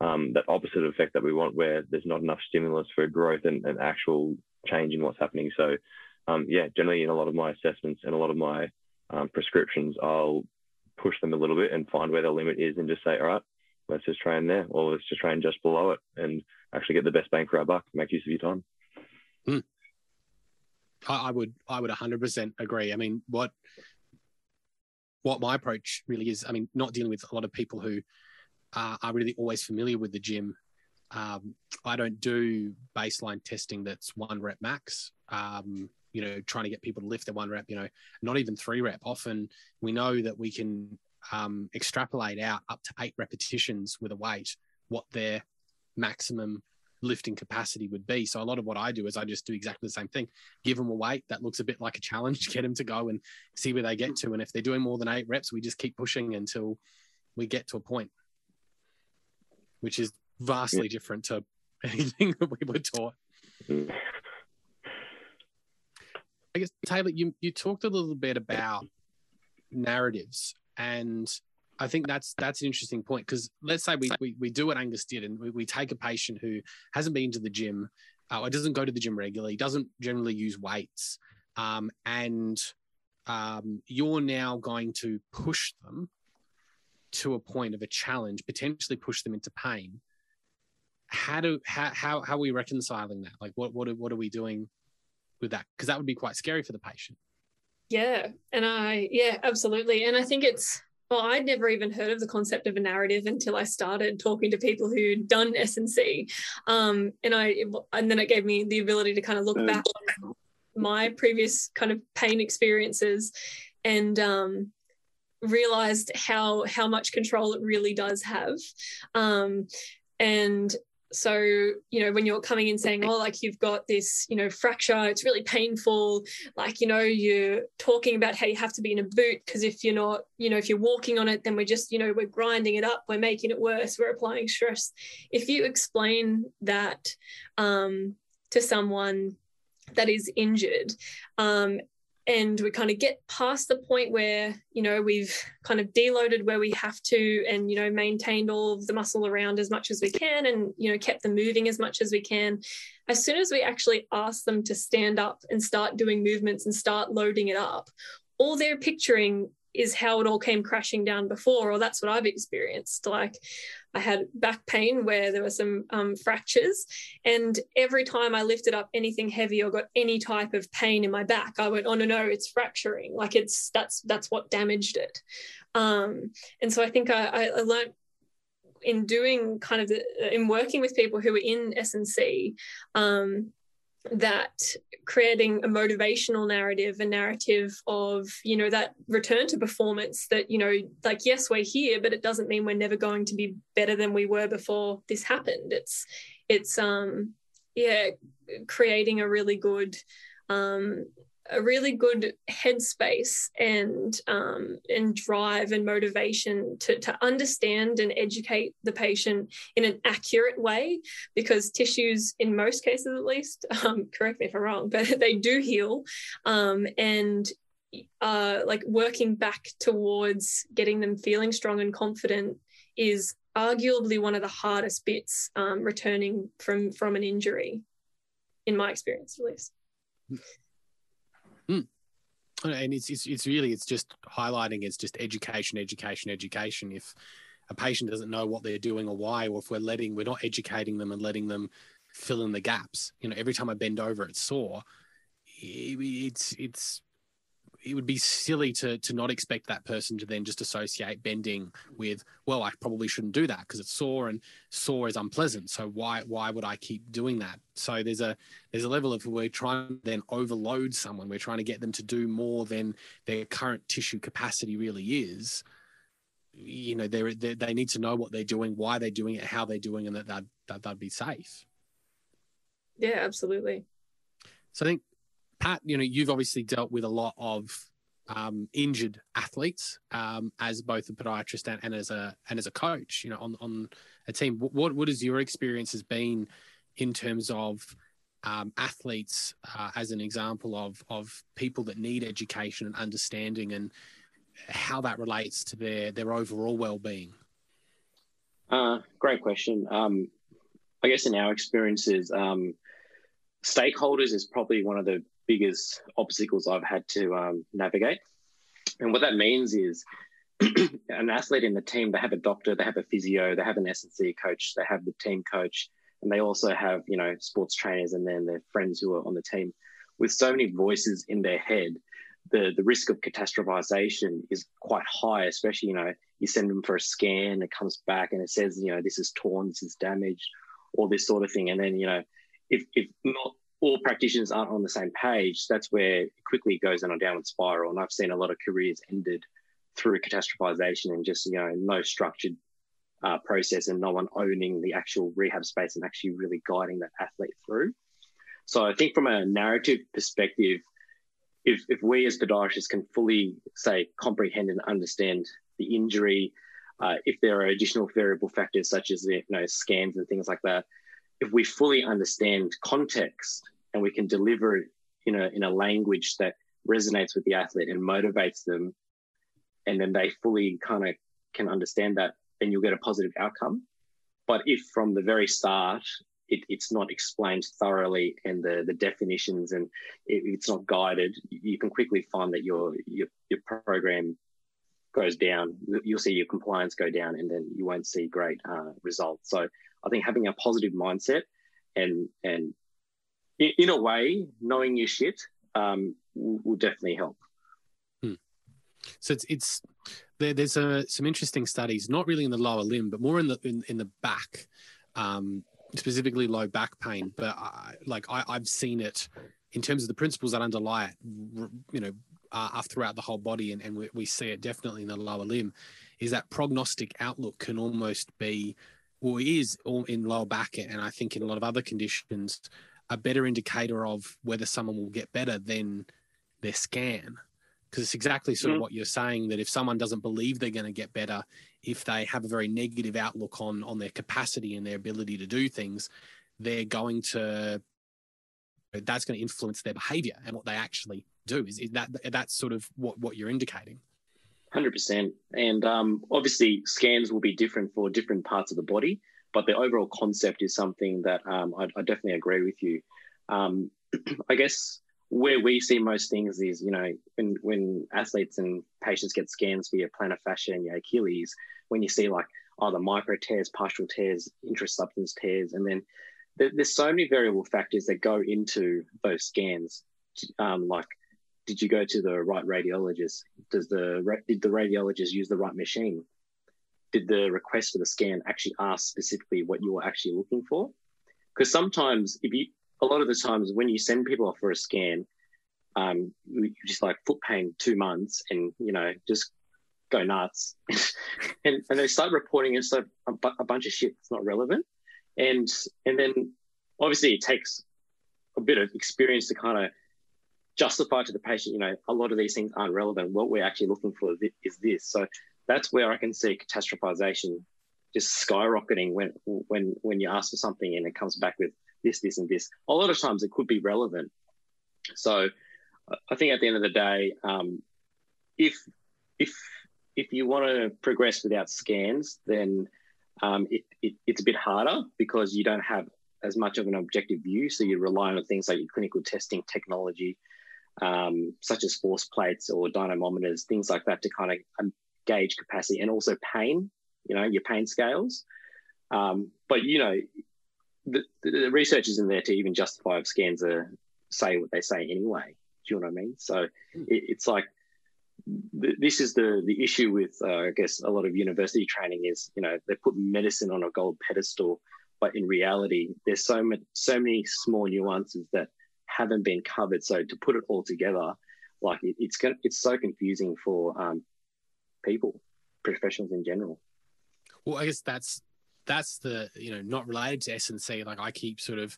um, that opposite effect that we want, where there's not enough stimulus for growth and, and actual change in what's happening. So, um, yeah, generally in a lot of my assessments and a lot of my um, prescriptions, I'll push them a little bit and find where the limit is, and just say, all right, let's just train there, or let's just train just below it, and actually get the best bang for our buck. Make use of your time. Hmm. I, I would I would 100% agree. I mean, what what my approach really is, I mean, not dealing with a lot of people who are, are really always familiar with the gym. Um, I don't do baseline testing that's one rep max. Um, you know, trying to get people to lift their one rep, you know, not even three rep. Often we know that we can um, extrapolate out up to eight repetitions with a weight what their maximum lifting capacity would be. So a lot of what I do is I just do exactly the same thing. Give them a weight that looks a bit like a challenge, get them to go and see where they get to. And if they're doing more than eight reps, we just keep pushing until we get to a point, which is vastly yeah. different to anything that we were taught. I guess Tayla, you you talked a little bit about narratives and I think that's that's an interesting point because let's say we, we, we do what Angus did and we, we take a patient who hasn't been to the gym uh, or doesn't go to the gym regularly, doesn't generally use weights, um, and um, you're now going to push them to a point of a challenge, potentially push them into pain. How do how how, how are we reconciling that? Like what what are, what are we doing with that? Because that would be quite scary for the patient. Yeah, and I yeah absolutely, and I think it's well, I'd never even heard of the concept of a narrative until I started talking to people who'd done S&C. Um, and I and then it gave me the ability to kind of look mm. back on my previous kind of pain experiences and um, realized how how much control it really does have. Um, and so you know when you're coming in saying oh like you've got this you know fracture it's really painful like you know you're talking about how you have to be in a boot because if you're not you know if you're walking on it then we're just you know we're grinding it up we're making it worse we're applying stress. If you explain that um, to someone that is injured um, and we kind of get past the point where you know we've kind of deloaded where we have to and you know maintained all of the muscle around as much as we can and you know kept them moving as much as we can as soon as we actually ask them to stand up and start doing movements and start loading it up all they're picturing is how it all came crashing down before, or that's what I've experienced. Like I had back pain where there were some um, fractures, and every time I lifted up anything heavy or got any type of pain in my back, I went, "Oh no, no, it's fracturing! Like it's that's that's what damaged it." Um, and so I think I, I learned in doing kind of the, in working with people who were in S&C um, that creating a motivational narrative a narrative of you know that return to performance that you know like yes we're here but it doesn't mean we're never going to be better than we were before this happened. It's it's um yeah creating a really good um a really good headspace and um, and drive and motivation to, to understand and educate the patient in an accurate way because tissues in most cases at least um, correct me if i'm wrong but they do heal um, and uh, like working back towards getting them feeling strong and confident is arguably one of the hardest bits um, returning from from an injury in my experience at least Mm. And it's, it's it's really it's just highlighting it's just education, education, education. If a patient doesn't know what they're doing or why, or if we're letting we're not educating them and letting them fill in the gaps. You know, every time I bend over, it's sore. It's it's it would be silly to to not expect that person to then just associate bending with well i probably shouldn't do that because it's sore and sore is unpleasant. So why why would i keep doing that? So there's a there's a level of we're trying to then overload someone. We're trying to get them to do more than their current tissue capacity really is. You know they're, they need to know what they're doing why they're doing it how they're doing and that that, that they'd be safe. Yeah absolutely. So i think Pat, you know, you've obviously dealt with a lot of um, injured athletes um, as both a podiatrist and, and, as a and as a coach. You know, on on a team. What what has your experience has been in terms of um, athletes uh, as an example of of people that need education and understanding, and how that relates to their their overall well being? Uh, great question. Um, I guess in our experiences, um, stakeholders is probably one of the biggest obstacles I've had to um, navigate. And what that means is an athlete in the team, they have a doctor, they have a physio, they have an S&C coach, they have the team coach, and they also have, you know, sports trainers and then their friends who are on the team. With so many voices in their head, the, the risk of catastrophization is quite high, especially, you know, you send them for a scan, it comes back and it says, you know, this is torn, this is damaged, all this sort of thing. And then, you know, if, if not all practitioners aren't on the same page, that's where it quickly goes in a downward spiral. And I've seen a lot of careers ended through catastrophization and just, you know, no structured uh, process and no one owning the actual rehab space and actually really guiding that athlete through. So I think from a narrative perspective, if, if we as podiatrists can fully say comprehend and understand the injury, uh, if there are additional variable factors such as you know scans and things like that, if we fully understand context and we can deliver it in a in a language that resonates with the athlete and motivates them, and then they fully kind of can understand that, then you'll get a positive outcome. But if from the very start it, it's not explained thoroughly and the, the definitions and it, it's not guided, you can quickly find that your your, your program goes down. You'll see your compliance go down, and then you won't see great uh, results. So I think having a positive mindset and and in, a way knowing your shit um, will, definitely help. Hmm. So it's it's there, there's a, some interesting studies, not really in the lower limb, but more in the in, in the back. Um, specifically low back pain, but I, like I, I've seen it in terms of the principles that underlie it, you know, uh, throughout the whole body, and, and we, we, see it definitely in the lower limb, is that prognostic outlook can almost be, or is in lower back, and I think in a lot of other conditions, a better indicator of whether someone will get better than their scan. Because it's exactly sort mm-hmm. of what you're saying that if someone doesn't believe they're going to get better, if they have a very negative outlook on on their capacity and their ability to do things, they're going to that's going to influence their behavior and what they actually do. Is, is that that's sort of what what you're indicating? Hundred percent, and um, obviously scans will be different for different parts of the body, but the overall concept is something that um, I, I, definitely agree with you. Um, I guess where we see most things is, you know, when when athletes and patients get scans for your plantar fascia and your Achilles, when you see like either micro tears, partial tears, intrasubstance tears, and then there, there's so many variable factors that go into those scans, um, like did you go to the right radiologist? Does the did the radiologist use the right machine? Did the request for the scan actually ask specifically what you were actually looking for? Because sometimes, if you a lot of the times when you send people off for a scan, um, you just like foot pain two months, and you know just go nuts, and and they start reporting and a, a bunch of shit that's not relevant, and and then obviously it takes a bit of experience to kind of justify to the patient, you know, a lot of these things aren't relevant. What we're actually looking for is this. So that's where I can see catastrophization just skyrocketing when when when you ask for something and it comes back with this, this, and this. A lot of times it could be relevant. So I think at the end of the day, um, if if if you want to progress without scans, then um, it, it, it's a bit harder because you don't have as much of an objective view. So you rely on things like your clinical testing technology, um, such as force plates or dynamometers, things like that to kind of um, gauge capacity and also pain, you know, your pain scales. Um, but, you know, the, the, research is in there to even justify if scans are say what they say anyway. Do you know what I mean? So hmm. it, it's like th- this is the the issue with uh, I guess a lot of university training is you know they put medicine on a gold pedestal, but in reality there's so much so many small nuances that haven't been covered. So to put it all together, like it, it's going it's so confusing for um, people, professionals in general. Well, I guess that's that's the you know not related to S and C. Like I keep sort of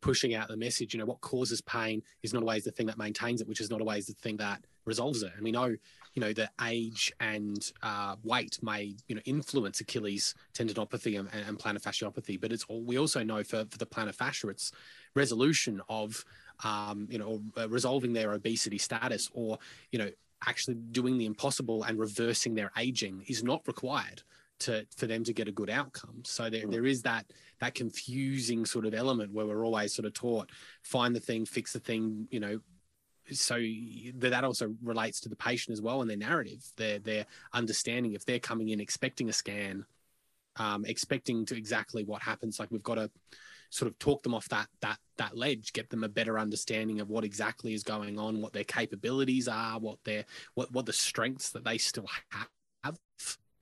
pushing out the message. You know, what causes pain is not always the thing that maintains it, which is not always the thing that resolves it. And we know, you know, that age and uh, weight may, you know, influence Achilles tendinopathy and, and plantar fasciopathy. But it's all we also know for, for the plantar fascia, it's resolution of, um, you know, uh, resolving their obesity status or, you know, actually doing the impossible and reversing their aging is not required to for them to get a good outcome. So there, there is that that confusing sort of element where we're always sort of taught find the thing, fix the thing, you know. So that also relates to the patient as well and their narrative, their their understanding. If they're coming in expecting a scan, um, expecting to exactly what happens, like we've got to sort of talk them off that that that ledge, get them a better understanding of what exactly is going on, what their capabilities are, what their what what the strengths that they still have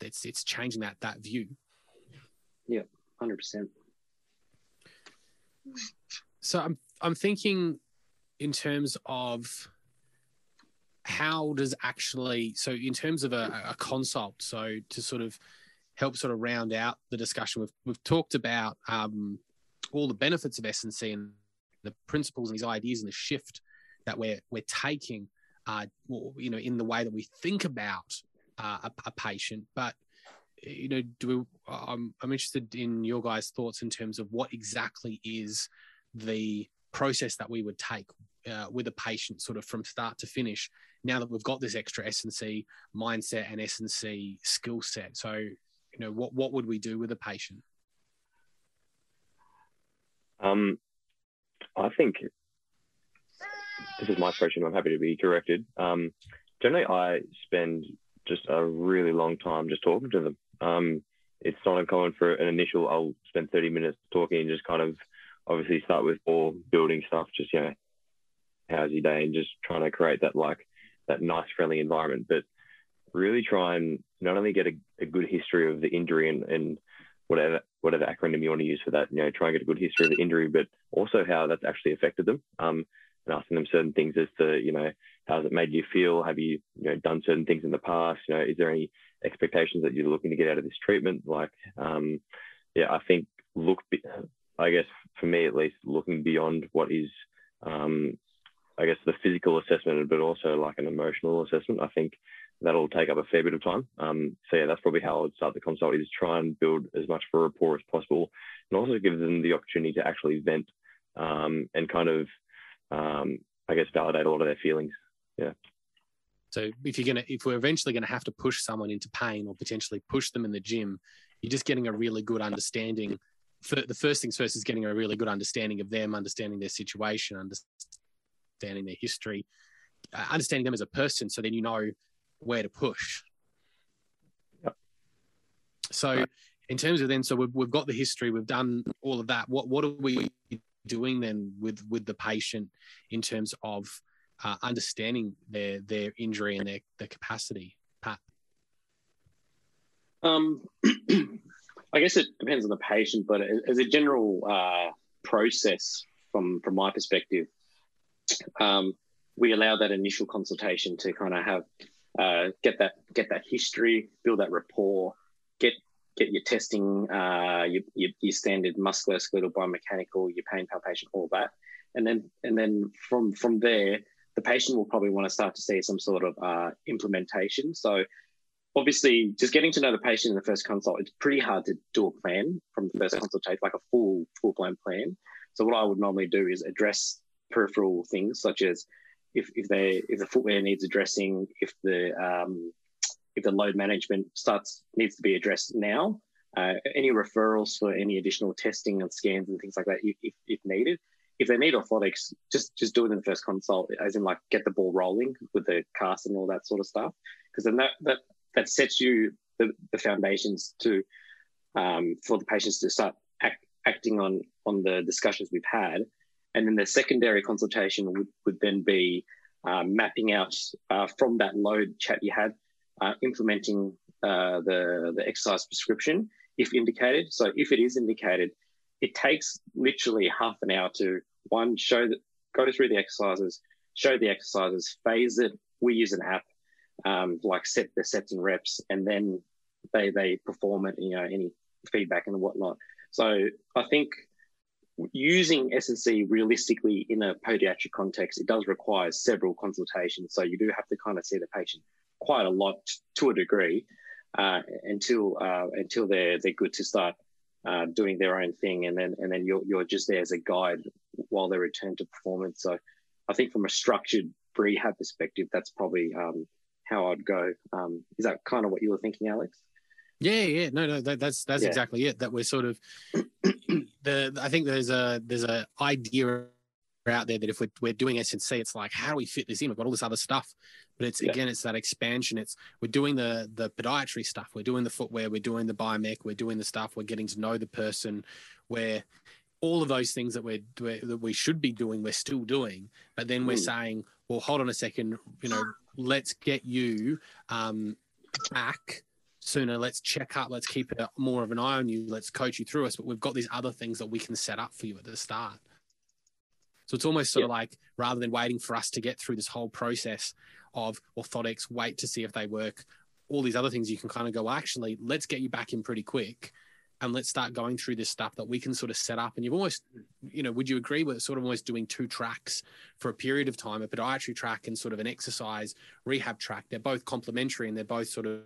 it's it's changing that that view. Yeah, hundred percent. So I'm I'm thinking in terms of how does actually so in terms of a, a consult so to sort of help sort of round out the discussion we've we've talked about um, all the benefits of S&C and the principles and these ideas and the shift that we're we're taking uh, you know in the way that we think about uh, a, a, patient. But you know, do we, I'm I'm interested in your guys' thoughts in terms of what exactly is the process that we would take uh, with a patient, sort of from start to finish. Now that we've got this extra S&C mindset and S&C skill set, so you know, what what would we do with a patient? Um, I think this is my question. I'm happy to be corrected. Um, generally, I spend just a really long time just talking to them. Um, it's not uncommon for an initial, I'll spend 30 minutes talking and just kind of obviously start with all building stuff, just, you know, how's your day and just trying to create that like that nice friendly environment, but really try and not only get a, a good history of the injury and, and whatever whatever acronym you want to use for that, you know, try and get a good history of the injury, but also how that's actually affected them. Um, and asking them certain things as to, you know, how's it made you feel? Have you, you know, done certain things in the past? You know, is there any expectations that you're looking to get out of this treatment? Like, um, yeah, I think look, I guess for me at least, looking beyond what is, um, I guess the physical assessment, but also like an emotional assessment. I think that'll take up a fair bit of time. Um, so yeah, that's probably how I would start the consult is try and build as much of a rapport as possible, and also give them the opportunity to actually vent um, and kind of um, I guess validate a lot of their feelings. Yeah. So if you're gonna, if we're eventually gonna have to push someone into pain or potentially push them in the gym, you're just getting a really good understanding. For the first things first is getting a really good understanding of them, understanding their situation, understanding their history, uh, understanding them as a person. So then you know where to push. Yep. So, right. in terms of then, so we've, we've got the history, we've done all of that. What what are we doing then with with the patient in terms of uh, understanding their their injury and their their capacity, Pat? Um, I guess it depends on the patient, but as a general uh, process, from from my perspective, um, we allow that initial consultation to kind of have uh, get that get that history, build that rapport, get get your testing, uh, your, your, your standard musculoskeletal biomechanical, your pain palpation, all that, and then and then from from there, the patient will probably want to start to see some sort of uh, implementation. So obviously, just getting to know the patient in the first consult, it's pretty hard to do a plan from the first consultation, like a full full blown plan. So what I would normally do is address peripheral things such as if, if they if the footwear needs addressing, if the um, if the load management starts needs to be addressed now. Uh, any referrals for any additional testing and scans and things like that if, if, needed. If they need orthotics, just just do it in the first consult, as in like get the ball rolling with the cast and all that sort of stuff, because then that that that sets you the, the foundations to um, for the patients to start act, acting on on the discussions we've had, and then the secondary consultation would, would then be um, mapping out uh, from that load chat you had uh, implementing uh, the, the exercise prescription if indicated. So if it is indicated, it takes literally half an hour to one, show that, go through the exercises, show the exercises, phase it. We use an app, um, like set the sets and reps, and then they, they perform it, you know, any feedback and whatnot. So I think using S&C realistically in a podiatric context, it does require several consultations. So you do have to kind of see the patient quite a lot to a degree uh, until uh, until they're they're good to start uh, doing their own thing, and then and then you're you're just there as a guide while they return to performance. So I think from a structured rehab perspective, that's probably um, how I'd go. Um, is that kind of what you were thinking, Alex? Yeah, yeah, no, no, that, that's that's yeah. exactly it. That we're sort of the. I think there's a there's a idea out there that if we're, we're doing S&C, it's like how do we fit this in? We've got all this other stuff, but it's yeah. again, it's that expansion. It's we're doing the the podiatry stuff, we're doing the footwear, we're doing the biomech, we're doing the stuff, we're getting to know the person, where all of those things that we're, we're that we should be doing, we're still doing, but then we're mm. saying, well, hold on a second, you know, let's get you um, back sooner. Let's check up. Let's keep it more of an eye on you. Let's coach you through us. But we've got these other things that we can set up for you at the start. So it's almost sort yeah. of like rather than waiting for us to get through this whole process of orthotics, wait to see if they work, all these other things, you can kind of go, well, actually, let's get you back in pretty quick and let's start going through this stuff that we can sort of set up. And you've almost, you know, would you agree with sort of almost doing two tracks for a period of time, a podiatry track and sort of an exercise rehab track? They're both complementary and they're both sort of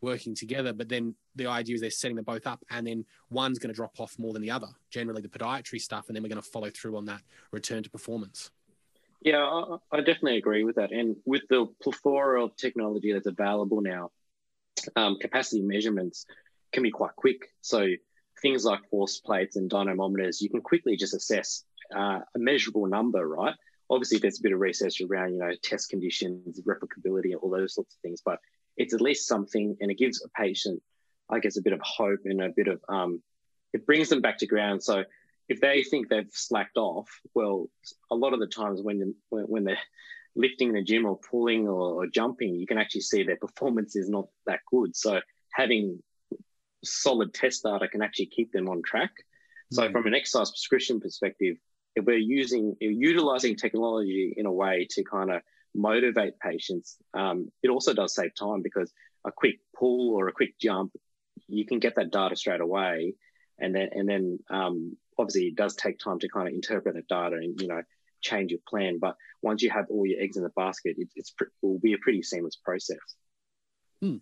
working together. But then the idea is they're setting them both up, and then one's going to drop off more than the other. Generally, the podiatry stuff, and then we're going to follow through on that return to performance. Yeah, I, I definitely agree with that. And with the plethora of technology that's available now, um, capacity measurements can be quite quick. So things like force plates and dynamometers, you can quickly just assess uh, a measurable number, right? Obviously, there's a bit of research around, you know, test conditions, replicability, and all those sorts of things. But it's at least something and it gives a patient, I guess, a bit of hope and a bit of, um, it brings them back to ground. So if they think they've slacked off, well, a lot of the times when, when, when they're lifting in the gym or pulling or, or jumping, you can actually see their performance is not that good. So having solid test data can actually keep them on track. So mm-hmm. from an exercise prescription perspective, if we're using utilizing technology in a way to kind of motivate patients. Um, it also does save time because a quick pull or a quick jump, you can get that data straight away, and then and then um, obviously it does take time to kind of interpret that data and you know change your plan. But once you have all your eggs in the basket, it, it's it will be a pretty seamless process. Hmm.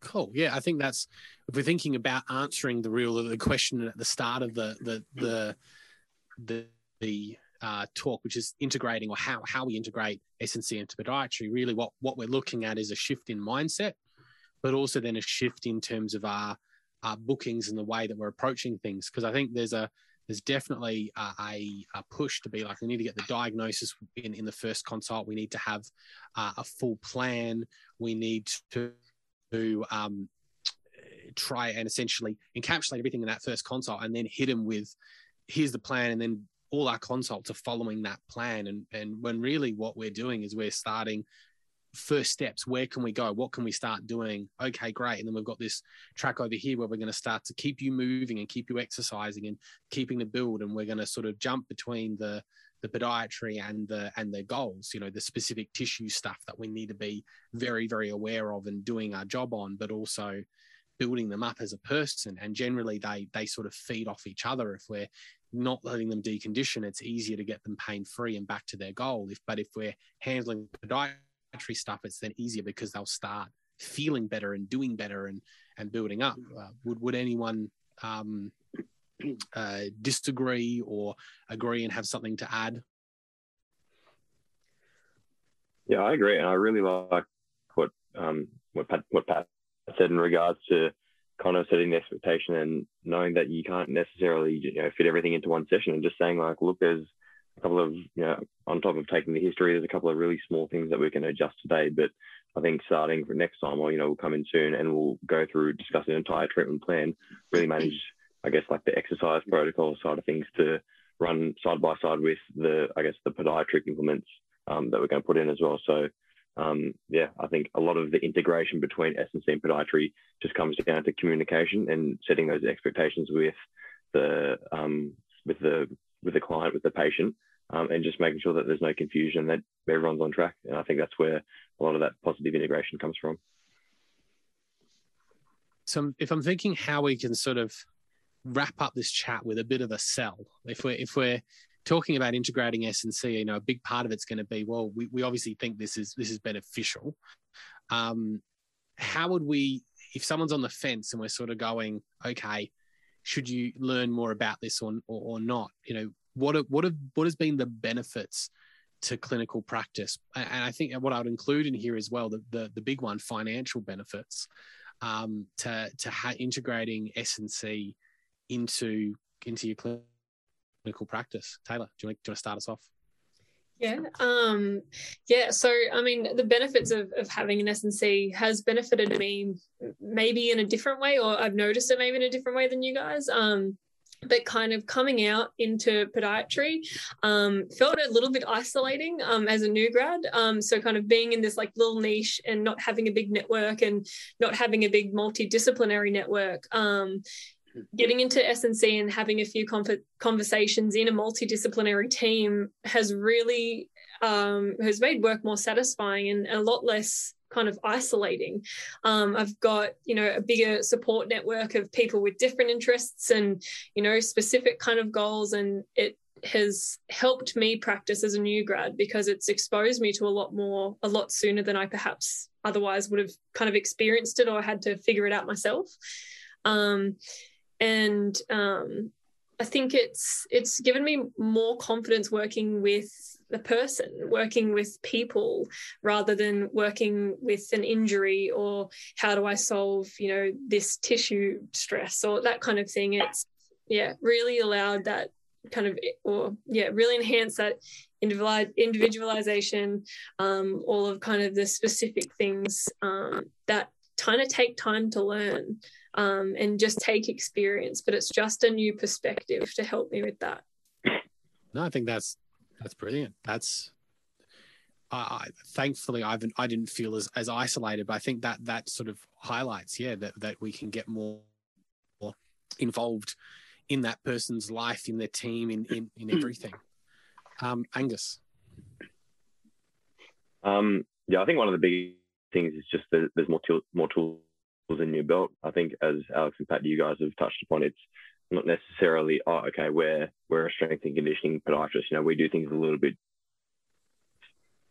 Cool. Yeah, I think that's if we're thinking about answering the real the question at the start of the the the the, the uh, talk, which is integrating or how how we integrate S&C into podiatry. Really, what what we're looking at is a shift in mindset, but also then a shift in terms of our our bookings and the way that we're approaching things. Because I think there's a there's definitely a, a, a, push to be like we need to get the diagnosis in, in the first consult. We need to have uh, a full plan. We need to, to um, try and essentially encapsulate everything in that first consult, and then hit them with here's the plan, and then all our consults are following that plan. And, and when really what we're doing is we're starting first steps. Where can we go? What can we start doing? Okay, great. And then we've got this track over here where we're going to start to keep you moving and keep you exercising and keeping the build. And we're going to sort of jump between the, the podiatry and the and the goals you know the specific tissue stuff that we need to be very very aware of and doing our job on but also building them up as a person and generally they they sort of feed off each other if we're not letting them decondition, it's easier to get them pain free and back to their goal. If but if we're handling podiatry stuff, it's then easier because they'll start feeling better and doing better and and building up. Uh, would would anyone um, uh, disagree or agree and have something to add? Yeah, I agree, and I really like what um, what Pat, what Pat said in regards to kind of setting the expectation and knowing that you can't necessarily you know fit everything into one session and just saying like look there's a couple of you know on top of taking the history there's a couple of really small things that we can adjust today. But i think starting for next time or you know we'll come in soon and we'll go through discuss an entire treatment plan really manage i guess like the exercise protocol side of things to run side by side with the i guess the podiatric implements um, that we're going to put in as well. So um, yeah, I think a lot of the integration between S&C and podiatry just comes down to communication and setting those expectations with the um, with the with the client, with the patient, um, and just making sure that there's no confusion, that everyone's on track. And I think that's where a lot of that positive integration comes from. So, if I'm thinking how we can sort of wrap up this chat with a bit of a sell. If we're if we're talking about integrating S and C, you know, a big part of it's going to be well, we, we obviously think this is this is beneficial. Um, how would we, if someone's on the fence and we're sort of going, okay, should you learn more about this or or, or not? You know, what are, what have what has been the benefits to clinical practice? And I think what I would include in here as well, the the, the big one, financial benefits um, to to ha- integrating S and C into into your clinical practice. Tayla, do you want, to start us off? Yeah. Um, yeah. So, I mean, the benefits of, of having an S&C has benefited me maybe in a different way, or I've noticed it maybe in a different way than you guys. Um, but kind of coming out into podiatry um, felt a little bit isolating um, as a new grad. Um, so kind of being in this like little niche and not having a big network and not having a big multidisciplinary network. Getting into S&C and having a few conversations in a multidisciplinary team has really um, has made work more satisfying and a lot less kind of isolating. Um, I've got, you know, a bigger support network of people with different interests and, you know, specific kind of goals. And it has helped me practice as a new grad because it's exposed me to a lot more, a lot sooner than I perhaps otherwise would have kind of experienced it or had to figure it out myself. Um, and um, I think it's it's given me more confidence working with the person, working with people, rather than working with an injury or how do I solve, you know, this tissue stress or that kind of thing. It's yeah, really allowed that kind of or yeah, really enhance that individualization, um, all of kind of the specific things um, that kind of take time to learn um, and just take experience. But it's just a new perspective to help me with that. No, I think that's that's brilliant. That's I, thankfully I've I didn't feel as, as isolated, but I think that that sort of highlights, yeah, that that we can get more, more involved in that person's life, in their team, in in, in everything. Um, Angus. Um, yeah, I think one of the big things is just that there's more t- more tools in your belt. I think as Alex and Pat, you guys have touched upon, it's not necessarily oh okay we're we're a strength and conditioning podiatrist. You know we do things a little bit.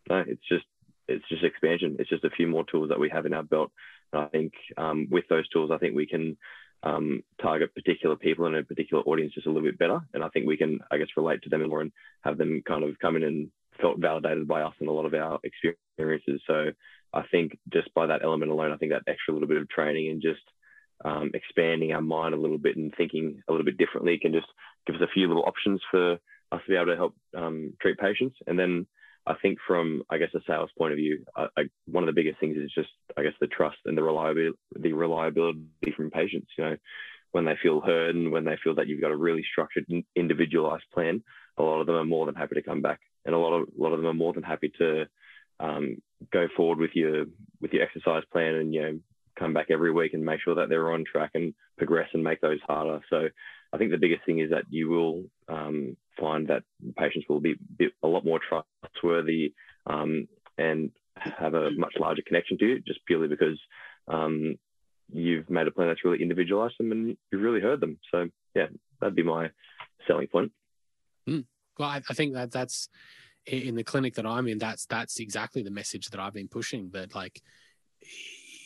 No, it's just it's just expansion. It's just a few more tools that we have in our belt. And I think um, with those tools, I think we can um, target particular people and a particular audience just a little bit better. And I think we can, I guess, relate to them more and have them kind of come in and felt validated by us and a lot of our experiences. So I think just by that element alone, I think that extra little bit of training and just um, expanding our mind a little bit and thinking a little bit differently can just give us a few little options for us to be able to help um, treat patients. And then I think from, I guess, a sales point of view, I, I, one of the biggest things is just, I guess, the trust and the reliability, the reliability from patients. You know, when they feel heard and when they feel that you've got a really structured, individualized plan, a lot of them are more than happy to come back, and a lot of a lot of them are more than happy to um, go forward with your with your exercise plan and you know come back every week and make sure that they're on track and progress and make those harder. So I think the biggest thing is that you will um, find that patients will be, be, a lot more trustworthy um, and have a much larger connection to you just purely because um, you've made a plan that's really individualized them and you've really heard them. So yeah, that'd be my selling point. Mm. Well, I, I think that that's in the clinic that I'm in. That's that's exactly the message that I've been pushing. That like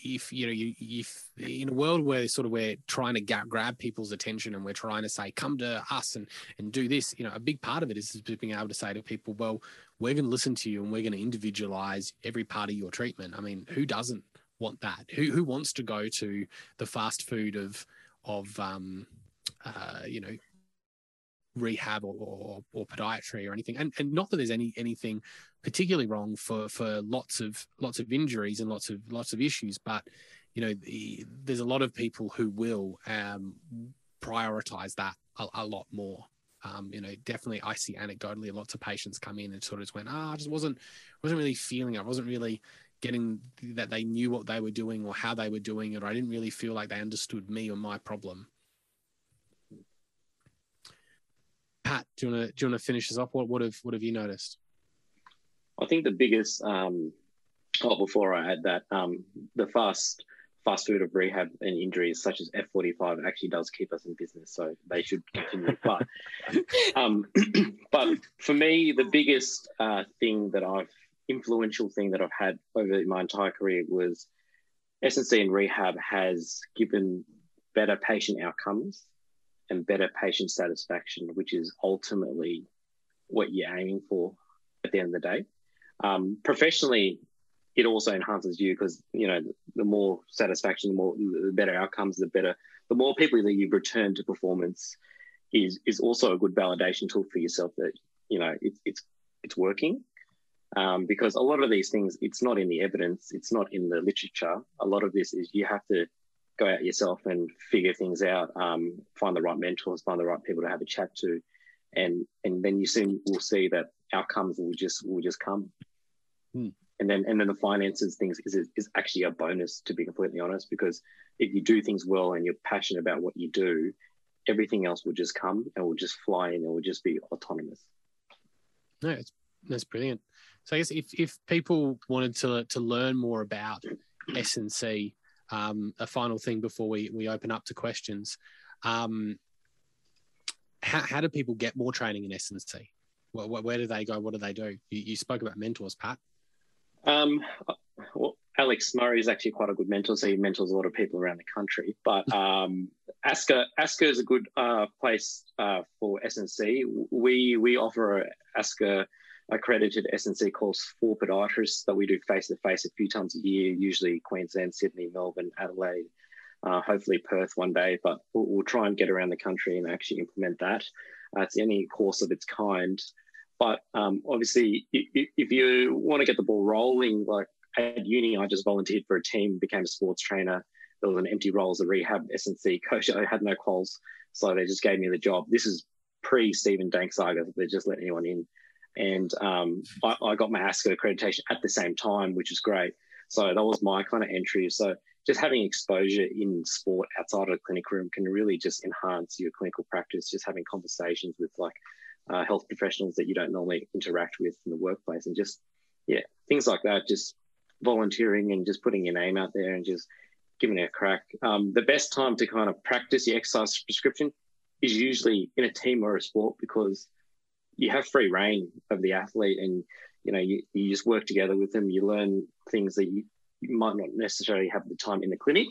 if you know you if in a world where sort of we're trying to ga- grab people's attention and we're trying to say come to us and and do this you know a big part of it is being able to say to people well we're going to listen to you and we're going to individualize every part of your treatment i mean who doesn't want that who who wants to go to the fast food of of um uh you know rehab or, or, or, podiatry or anything. And, and not that there's any anything particularly wrong for for lots of lots of injuries and lots of lots of issues but you know the, there's a lot of people who will um, prioritize that a, a lot more. Um, you know definitely i see anecdotally lots of patients come in and sort of just went ah oh, i just wasn't wasn't really feeling it. I wasn't really getting that they knew what they were doing or how they were doing it or i didn't really feel like they understood me or my problem pat do you want to do you want to finish this up what, what have what have you noticed I think the biggest, um, oh, before I add that, um, the fast fast food of rehab and injuries such as F45 actually does keep us in business. So they should continue. but, um, but for me, the biggest uh, thing that I've influential thing that I've had over my entire career was S&C and rehab has given better patient outcomes and better patient satisfaction, which is ultimately what you're aiming for at the end of the day. Um, professionally, it also enhances you because you know the more satisfaction, the more the better outcomes, the better, the more people that you return to performance is is also a good validation tool for yourself that you know it's it's it's working. Um, because a lot of these things, it's not in the evidence, it's not in the literature. A lot of this is you have to go out yourself and figure things out, um, find the right mentors, find the right people to have a chat to, and and then you soon will see that outcomes will just will just come. Hmm. And then and then the finances things is is actually a bonus to be completely honest because if you do things well and you're passionate about what you do everything else will just come and will just fly in and will just be autonomous. No it's that's brilliant. So i guess if if people wanted to to learn more about s&c um, a final thing before we we open up to questions. Um, how, how do people get more training in s&c where, where do they go? What do they do? You, you spoke about mentors pat. Um, well, Alex Murray is actually quite a good mentor, so he mentors a lot of people around the country. But um, ASCA ASCA is a good uh, place uh, for S&C. We we offer ASCA accredited S&C course for podiatrists that we do face to face a few times a year, usually Queensland, Sydney, Melbourne, Adelaide, uh, hopefully Perth one day. But we'll, we'll, try and get around the country and actually implement that. Uh, it's only course of its kind. But um, obviously, if, you want to get the ball rolling, like at uni, I just volunteered for a team, became a sports trainer. There was an empty role as a rehab S&C coach. I had no calls, so they just gave me the job. This is pre Stephen Dank saga. They just let anyone in, and um, I, I, got my ASCA accreditation at the same time, which is great. So that was my kind of entry. So just having exposure in sport outside of the clinic room can really just enhance your clinical practice. Just having conversations with like uh, health professionals that you don't normally interact with in the workplace, and just yeah, things like that. Just volunteering and just putting your name out there and just giving it a crack. Um, the best time to kind of practice your exercise prescription is usually in a team or a sport because you have free reign of the athlete and you know you, you just work together with them you learn things that you, you might not necessarily have the time in the clinic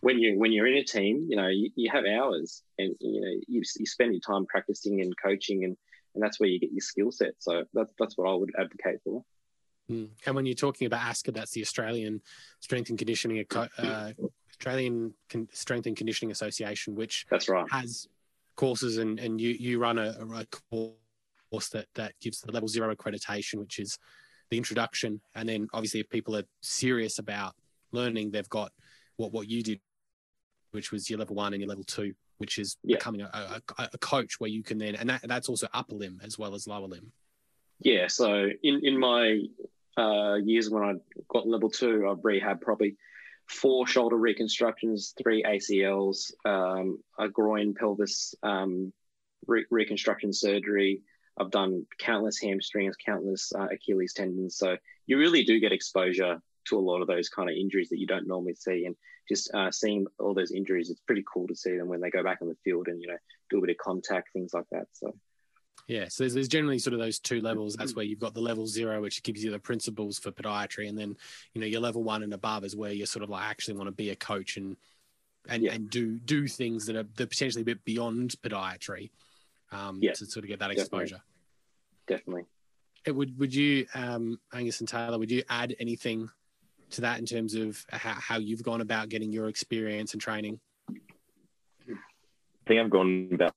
when you when you're in a team, you know, you, you have hours and you know you, you spend your time practicing and coaching and and that's where you get your skill set. So that's that's what I would advocate for. Mm. And when you're talking about ASCA, that's the Australian Strength and Conditioning uh, Australian Con- Strength and Conditioning Association, which that's right has courses and and you you run a, a course that that gives the level zero accreditation, which is the introduction, and then obviously if people are serious about learning, they've got what what you did which was your level one and your level two, which is yeah. becoming a, a, a, coach where you can then, and that, that's also upper limb as well as lower limb. Yeah. So in, in my uh, years when I got level two, I've rehab probably four shoulder reconstructions, three ACLs, um, a groin pelvis um, re- reconstruction surgery. I've done countless hamstrings, countless uh, Achilles tendons. So you really do get exposure to a lot of those kind of injuries that you don't normally see. And just uh, seeing all those injuries, it's pretty cool to see them when they go back on the field and you know do a bit of contact, things like that. So. Yeah, so there's, there's, generally sort of those two levels. That's where you've got the level zero, which gives you the principles for podiatry, and then you know your level one and above is where you sort of like actually want to be a coach and and, yeah. and do do things that are that potentially a bit beyond podiatry, um, yeah. to sort of get that exposure. Definitely. Definitely. It would would you um, Angus and Tayla? Would you add anything to that in terms of how, how you've gone about getting your experience and training? I think I've gone about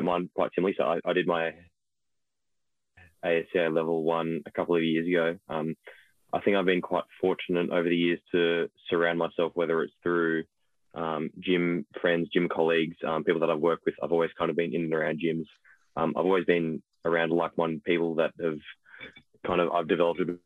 mine quite similarly. So I, I did my ASCA level one a couple of years ago. Um, I think I've been quite fortunate over the years to surround myself, whether it's through um, gym friends, gym colleagues, um, people that I've worked with. I've always kind of been in and around gyms. Um, I've always been around like-minded people that have kind of I've developed a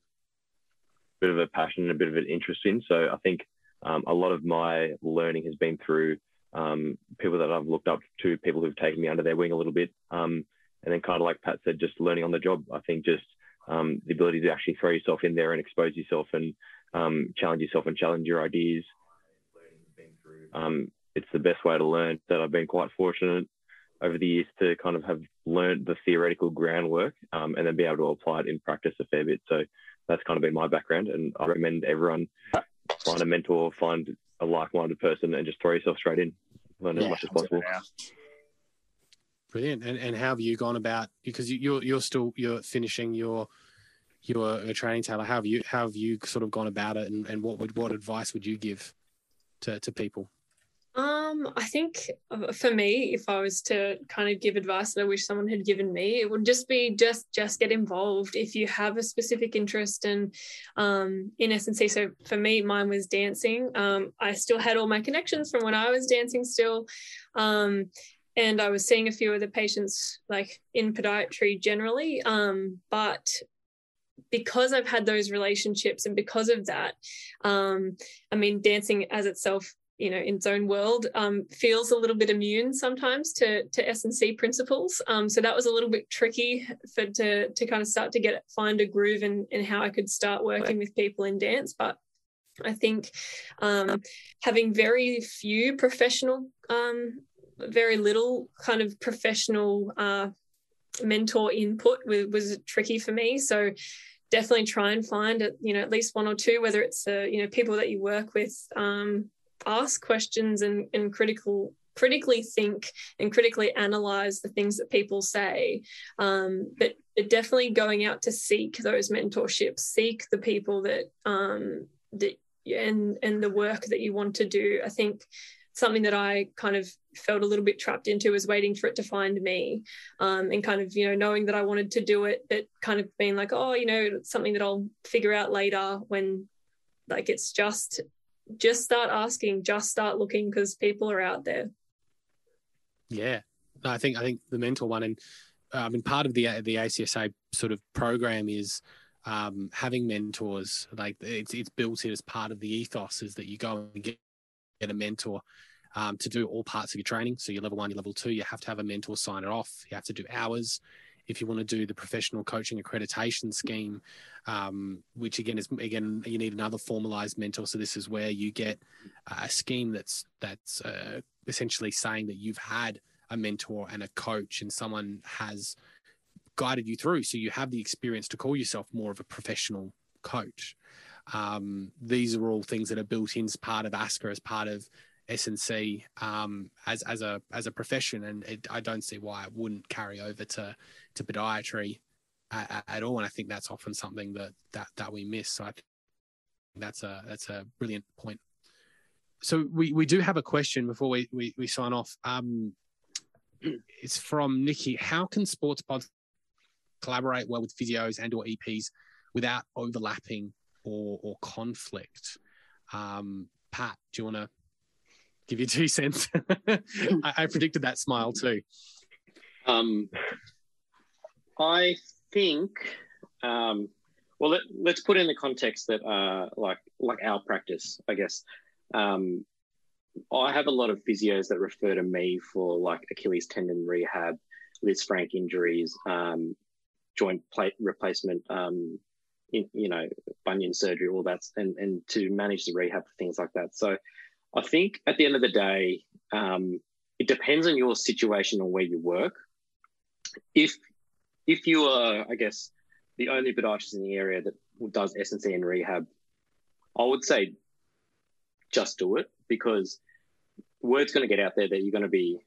bit of a passion and a bit of an interest in. So I think um, a lot of my learning has been through um, people that I've looked up to, people who've taken me under their wing a little bit. Um, and then kind of like Pat said, just learning on the job. I think just the ability to actually throw yourself in there and expose yourself and challenge yourself and challenge your ideas um, it's the best way to learn. That I've been quite fortunate over the years to kind of have learned the theoretical groundwork um, and then be able to apply it in practice a fair bit. So that's kind of been my background, and I recommend everyone find a mentor, find a like-minded person, and just throw yourself straight in, learn yeah, as much as possible. Brilliant. And and how have you gone about because you, you're you're still you're finishing your your, your training Tayla. How have you how have you sort of gone about it, and, and what would what advice would you give to to people? Um, I think uh, for me, if I was to kind of give advice that I wish someone had given me, it would just be just just get involved if you have a specific interest in um, in S&C. So for me, mine was dancing. Um, I still had all my connections from when I was dancing still. Um, and I was seeing a few of the patients like in podiatry generally. Um, but because I've had those relationships and because of that, um, I mean, dancing as itself you know in its own world um, feels a little bit immune sometimes to to S and C principles. Um, so that was a little bit tricky for to to kind of start to get find a groove in in how I could start working with people in dance. But I think um, having very few professional, um, very little kind of professional uh, mentor input was, was tricky for me. So definitely try and find you know, at least one or two, whether it's, uh, you know, people that you work with, um, ask questions and, and critical critically think and critically analyze the things that people say. Um, but, definitely going out to seek those mentorships seek the people that um, that and and the work that you want to do. I think something that i kind of felt a little bit trapped into was waiting for it to find me. Um, and kind of you know knowing that i wanted to do it but kind of being like oh you know it's something that i'll figure out later when like it's just just start asking, just start looking because people are out there. Yeah, I think I think the mental one, and uh, I mean part of the the ASCA sort of program is um, having mentors. Like it's it's built in as part of the ethos is that you go and get, get a mentor. Um, to do all parts of your training. So, your level one, your level two, you have to have a mentor sign it off. You have to do hours if you want to do the professional coaching accreditation scheme, um, which again is again you need another formalized mentor. So this is where you get a scheme that's that's uh, essentially saying that you've had a mentor and a coach, and someone has guided you through, so you have the experience to call yourself more of a professional coach. Um, these are all things that are built in as part of ASCA, as part of S&C um, as as a as a profession, and it, I don't see why it wouldn't carry over to to podiatry at, at, all. And I think that's often something that that that we miss. So I think that's a that's a brilliant point. So we we do have a question before we we, we sign off. Um, it's from Nikki. How can sports pods collaborate well with physios and or EPs without overlapping or or conflict? Um, Pat, do you want to give you two cents. I, I, predicted that smile too. Um, I think, um, well, let, us put in the context that, uh, like, like our practice, I guess. Um, I have a lot of physios that refer to me for like Achilles tendon rehab, Lisfranc injuries, um, joint plate replacement, um, in, you know, bunion surgery, all that, and and to manage the rehab for things like that. So I think at the end of the day, um, it depends on your situation and where you work. If if you are, I guess, the only podiatrist in the area that does S&C and rehab, I would say just do it because word's going to get out there that you're going to be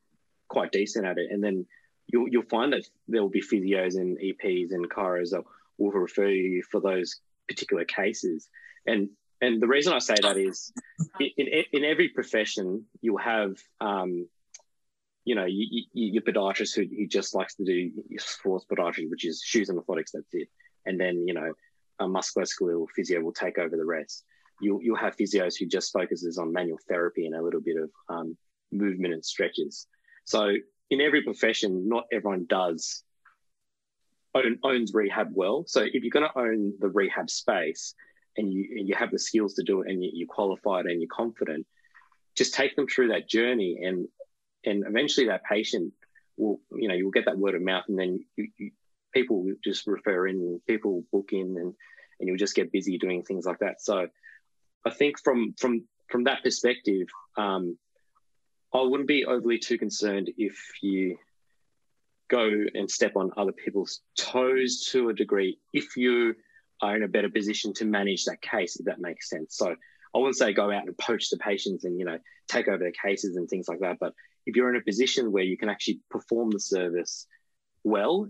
quite decent at it, and then you'll you'll find that there will be physios and EPs and chiros that will refer you for those particular cases. And and the reason I say that is in, in, in every profession, you have, um, you know, you, you, your podiatrist who, who just likes to do sports podiatry, which is shoes and orthotics, that's it. And then, you know, a musculoskeletal physio will take over the rest. You, you'll have physios who just focuses on manual therapy and a little bit of um, movement and stretches. So in every profession, not everyone does own, owns rehab well. So if you're going to own the rehab space, and you and you have the skills to do it and you, you're qualified and you're confident, just take them through that journey and and eventually that patient will you know you'll get that word of mouth and then you, you, people will just refer in people book in and and you'll just get busy doing things like that so i think from from from that perspective um, I wouldn't be overly too concerned if you go and step on other people's toes to a degree if you are in a better position to manage that case, if that makes sense. So I wouldn't say go out and poach the patients and you know take over their cases and things like that. But if you're in a position where you can actually perform the service well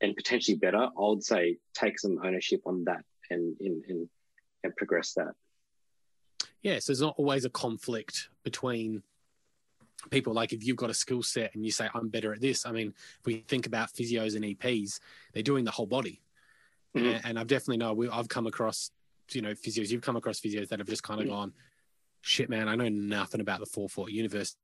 and potentially better, I would say take some ownership on that and and, and, and progress that. Yeah, so there's not always a conflict between people like if you've got a skill set and you say i'm better at this i mean if we think about physios and eps they're doing the whole body mm-hmm. and, and, i've definitely know we, i've come across you know physios you've come across physios that have just kind of mm-hmm. gone shit man i know nothing about the 4-4 university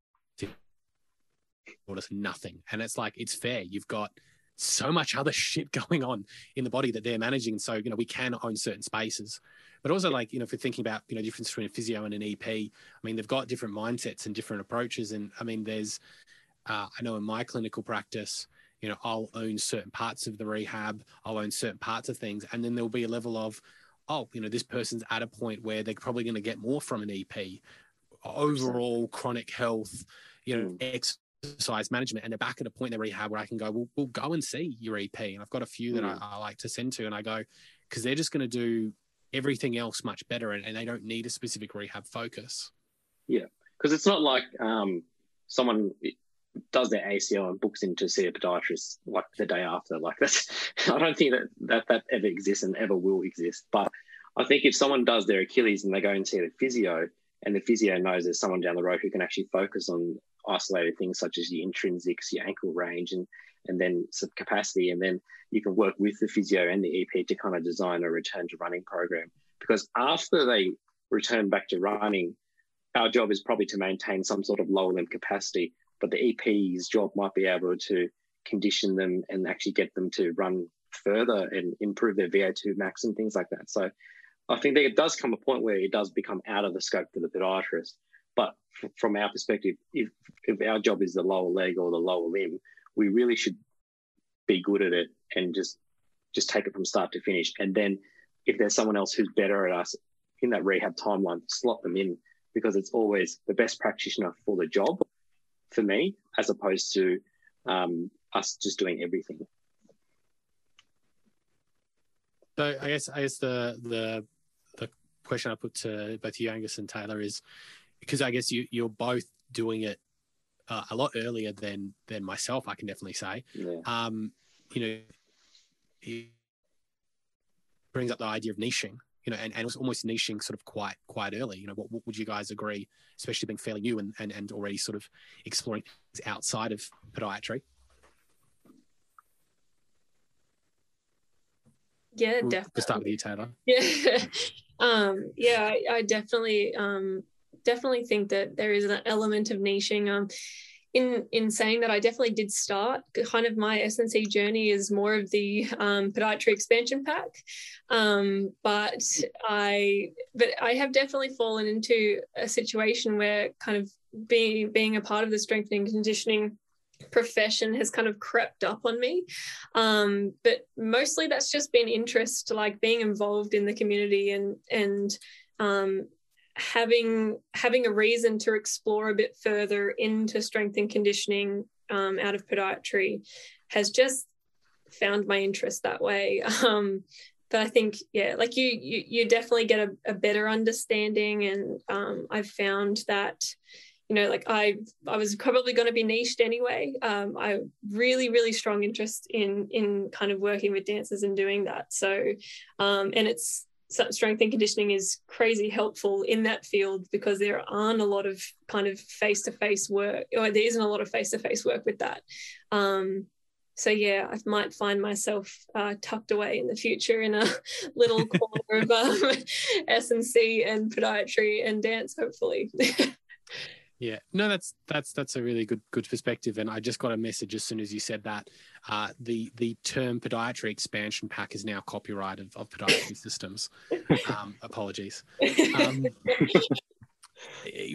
or just nothing. And it's like it's fair. You've got so much other shit going on in the body that they're managing. So you know we can own certain spaces. But also like you know if we're thinking about you know difference between a physio and an ep i mean they've got different mindsets and different approaches. And i mean there's uh, i know in my clinical practice you know i'll own certain parts of the rehab. I'll own certain parts of things. And then there'll be a level of oh you know this person's at a point where they're probably going to get more from an ep overall chronic health you know mm. Exercise management and they're back at a point in their rehab where i can go well, we'll go and see your ep and i've got a few that I, mm. I like to send to and i go because they're just going to do everything else much better and, and they don't need a specific rehab focus. Yeah, because it's not like um, someone does their ACL and books in to see a podiatrist like the day after. Like that's, I don't think that, that that ever exists and ever will exist. But I think if someone does their Achilles and they go and see the physio, and the physio knows there's someone down the road who can actually focus on isolated things such as your intrinsics, your ankle range, and and then some capacity, and then you can work with the physio and the EP to kind of design a return to running program. Because after they return back to running, our job is probably to maintain some sort of lower limb capacity, but the EP's job might be able to condition them and actually get them to run further and improve their VO2 max and things like that. So I think there it does come a point where it does become out of the scope for the podiatrist. But f- from our perspective, if, if our job is the lower leg or the lower limb, we really should be good at it and just just take it from start to finish. And then if there's someone else who's better at us in that rehab timeline, slot them in because it's always the best practitioner for the job for me, as opposed to um, us just doing everything. So I guess I guess the the question I put to both you, Angus and Tayla, is because I guess you you're both doing it uh, a lot earlier than than myself. I can definitely say. Yeah. Um, you know, it brings up the idea of niching. You know, and, and was almost niching sort of quite quite early. You know, what, what would you guys agree, especially being fairly new and, and, and already sort of exploring outside of podiatry? Yeah, we'll definitely. start with you, Tayla. Yeah, um, yeah, I, I definitely um, definitely think that there is an element of niching. Um, in in saying that, I definitely did start kind of my S&C journey is more of the um, podiatry expansion pack, um, but I but I have definitely fallen into a situation where kind of being being a part of the strength and conditioning profession has kind of crept up on me um, but mostly that's just been interest like being involved in the community and and um, having having a reason to explore a bit further into strength and conditioning um, out of podiatry has just found my interest that way. Um, but I think, yeah, like you, you, you definitely get a, a better understanding, and um, I've found that, you know, like I, I was probably going to be niched anyway. Um, I really, really strong interest in in kind of working with dancers and doing that. So, um, and it's strength and conditioning is crazy helpful in that field because there aren't a lot of kind of face to face work, or there isn't a lot of face to face work with that. Um, so yeah, I might find myself uh, tucked away in the future in a little corner of um, S and C and podiatry and dance, hopefully. Yeah, no, that's that's that's a really good good perspective. And I just got a message as soon as you said that. Uh, the the term podiatry expansion pack is now copyright of, of podiatry systems. Um, apologies. Um,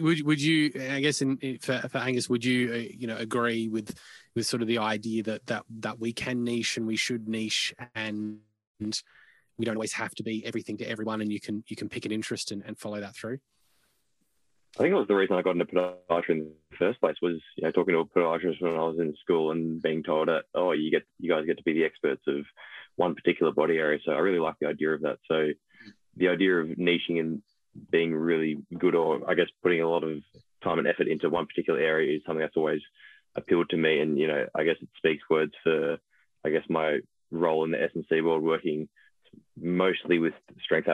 would would you? I guess in, for, for Angus, would you uh, you know agree with with sort of the idea that that that we can niche and we should niche and we don't always have to be everything to everyone, and you can you can pick an interest and, and follow that through. I think it was the reason I got into podiatry in the first place was you know talking to a podiatrist when I was in school and being told that oh you get you guys get to be the experts of one particular body area. So I really like the idea of that. So the idea of niching and being really good, or I guess putting a lot of time and effort into one particular area is something that's always appealed to me. And you know, I guess it speaks words for I guess my role in the S&C world, working mostly with strength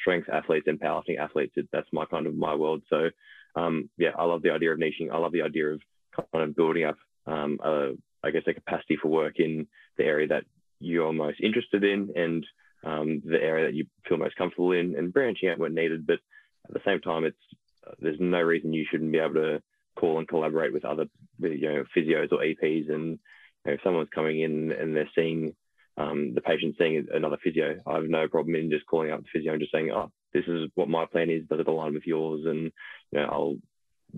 strength athletes and powerlifting athletes. That's my kind of my world. So um, yeah, I love the idea of niching. I love the idea of kind of building up, um, a, I guess, a capacity for work in the area that you're most interested in and um, the area that you feel most comfortable in, and branching out when needed. But at the same time, it's there's no reason you shouldn't be able to call and collaborate with other you know physios or EPs, and if someone's coming in and they're seeing um, the patient seeing another physio, I have no problem in just calling up the physio and just saying, oh, this is what my plan is. Does it align with yours? And you know, I'll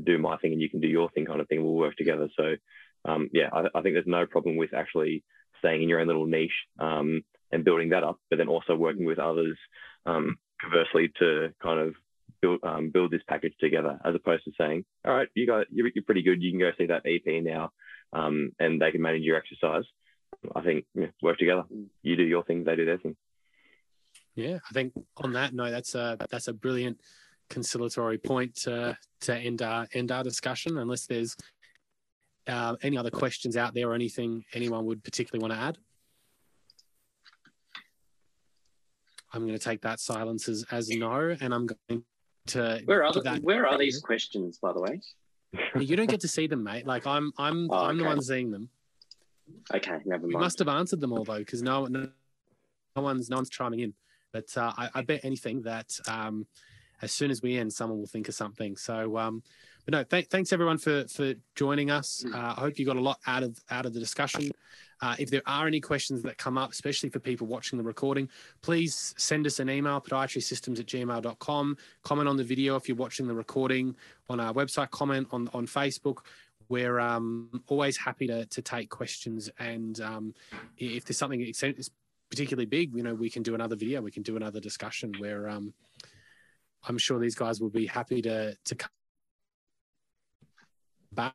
do my thing and you can do your thing, kind of thing. We'll work together. So um, yeah, I, I, think there's no problem with actually staying in your own little niche um, and building that up, but then also working with others um, conversely to kind of build um, build this package together, as opposed to saying, all right, you got you're, you're pretty good. You can go see that EP now, um, and they can manage your exercise. I think yeah, work together. You do your thing, they do their thing. Yeah, I think on that note, that's a that's a brilliant conciliatory point to to end our end our discussion. Unless there's uh, any other questions out there or anything anyone would particularly want to add. I'm going to take that silence as, as no, and I'm going to. Where are the, where are these questions, by the way? You don't get to see them, mate. Like I'm I'm oh, I'm okay. the one seeing them. Okay, never mind. We must have answered them all though, because no, no, no one's no one's chiming in. But uh, I, I, bet anything that um, as soon as we end, someone will think of something. So, um, but no, th- thanks everyone for for joining us. Mm. Uh, I hope you got a lot out of out of the discussion. Uh, if there are any questions that come up, especially for people watching the recording, please send us an email, podiatrysystems at gmail.com. Comment on the video if you're watching the recording on our website, comment on, on Facebook we're um, always happy to, to take questions. And um, if there's something that's particularly big, you know, we can do another video, we can do another discussion where um, I'm sure these guys will be happy to to come back,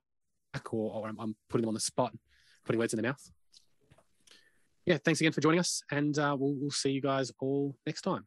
or, or I'm, I'm, putting them on the spot, putting words in their mouth. Yeah, thanks again for joining us, and uh, we'll, we'll see you guys all next time.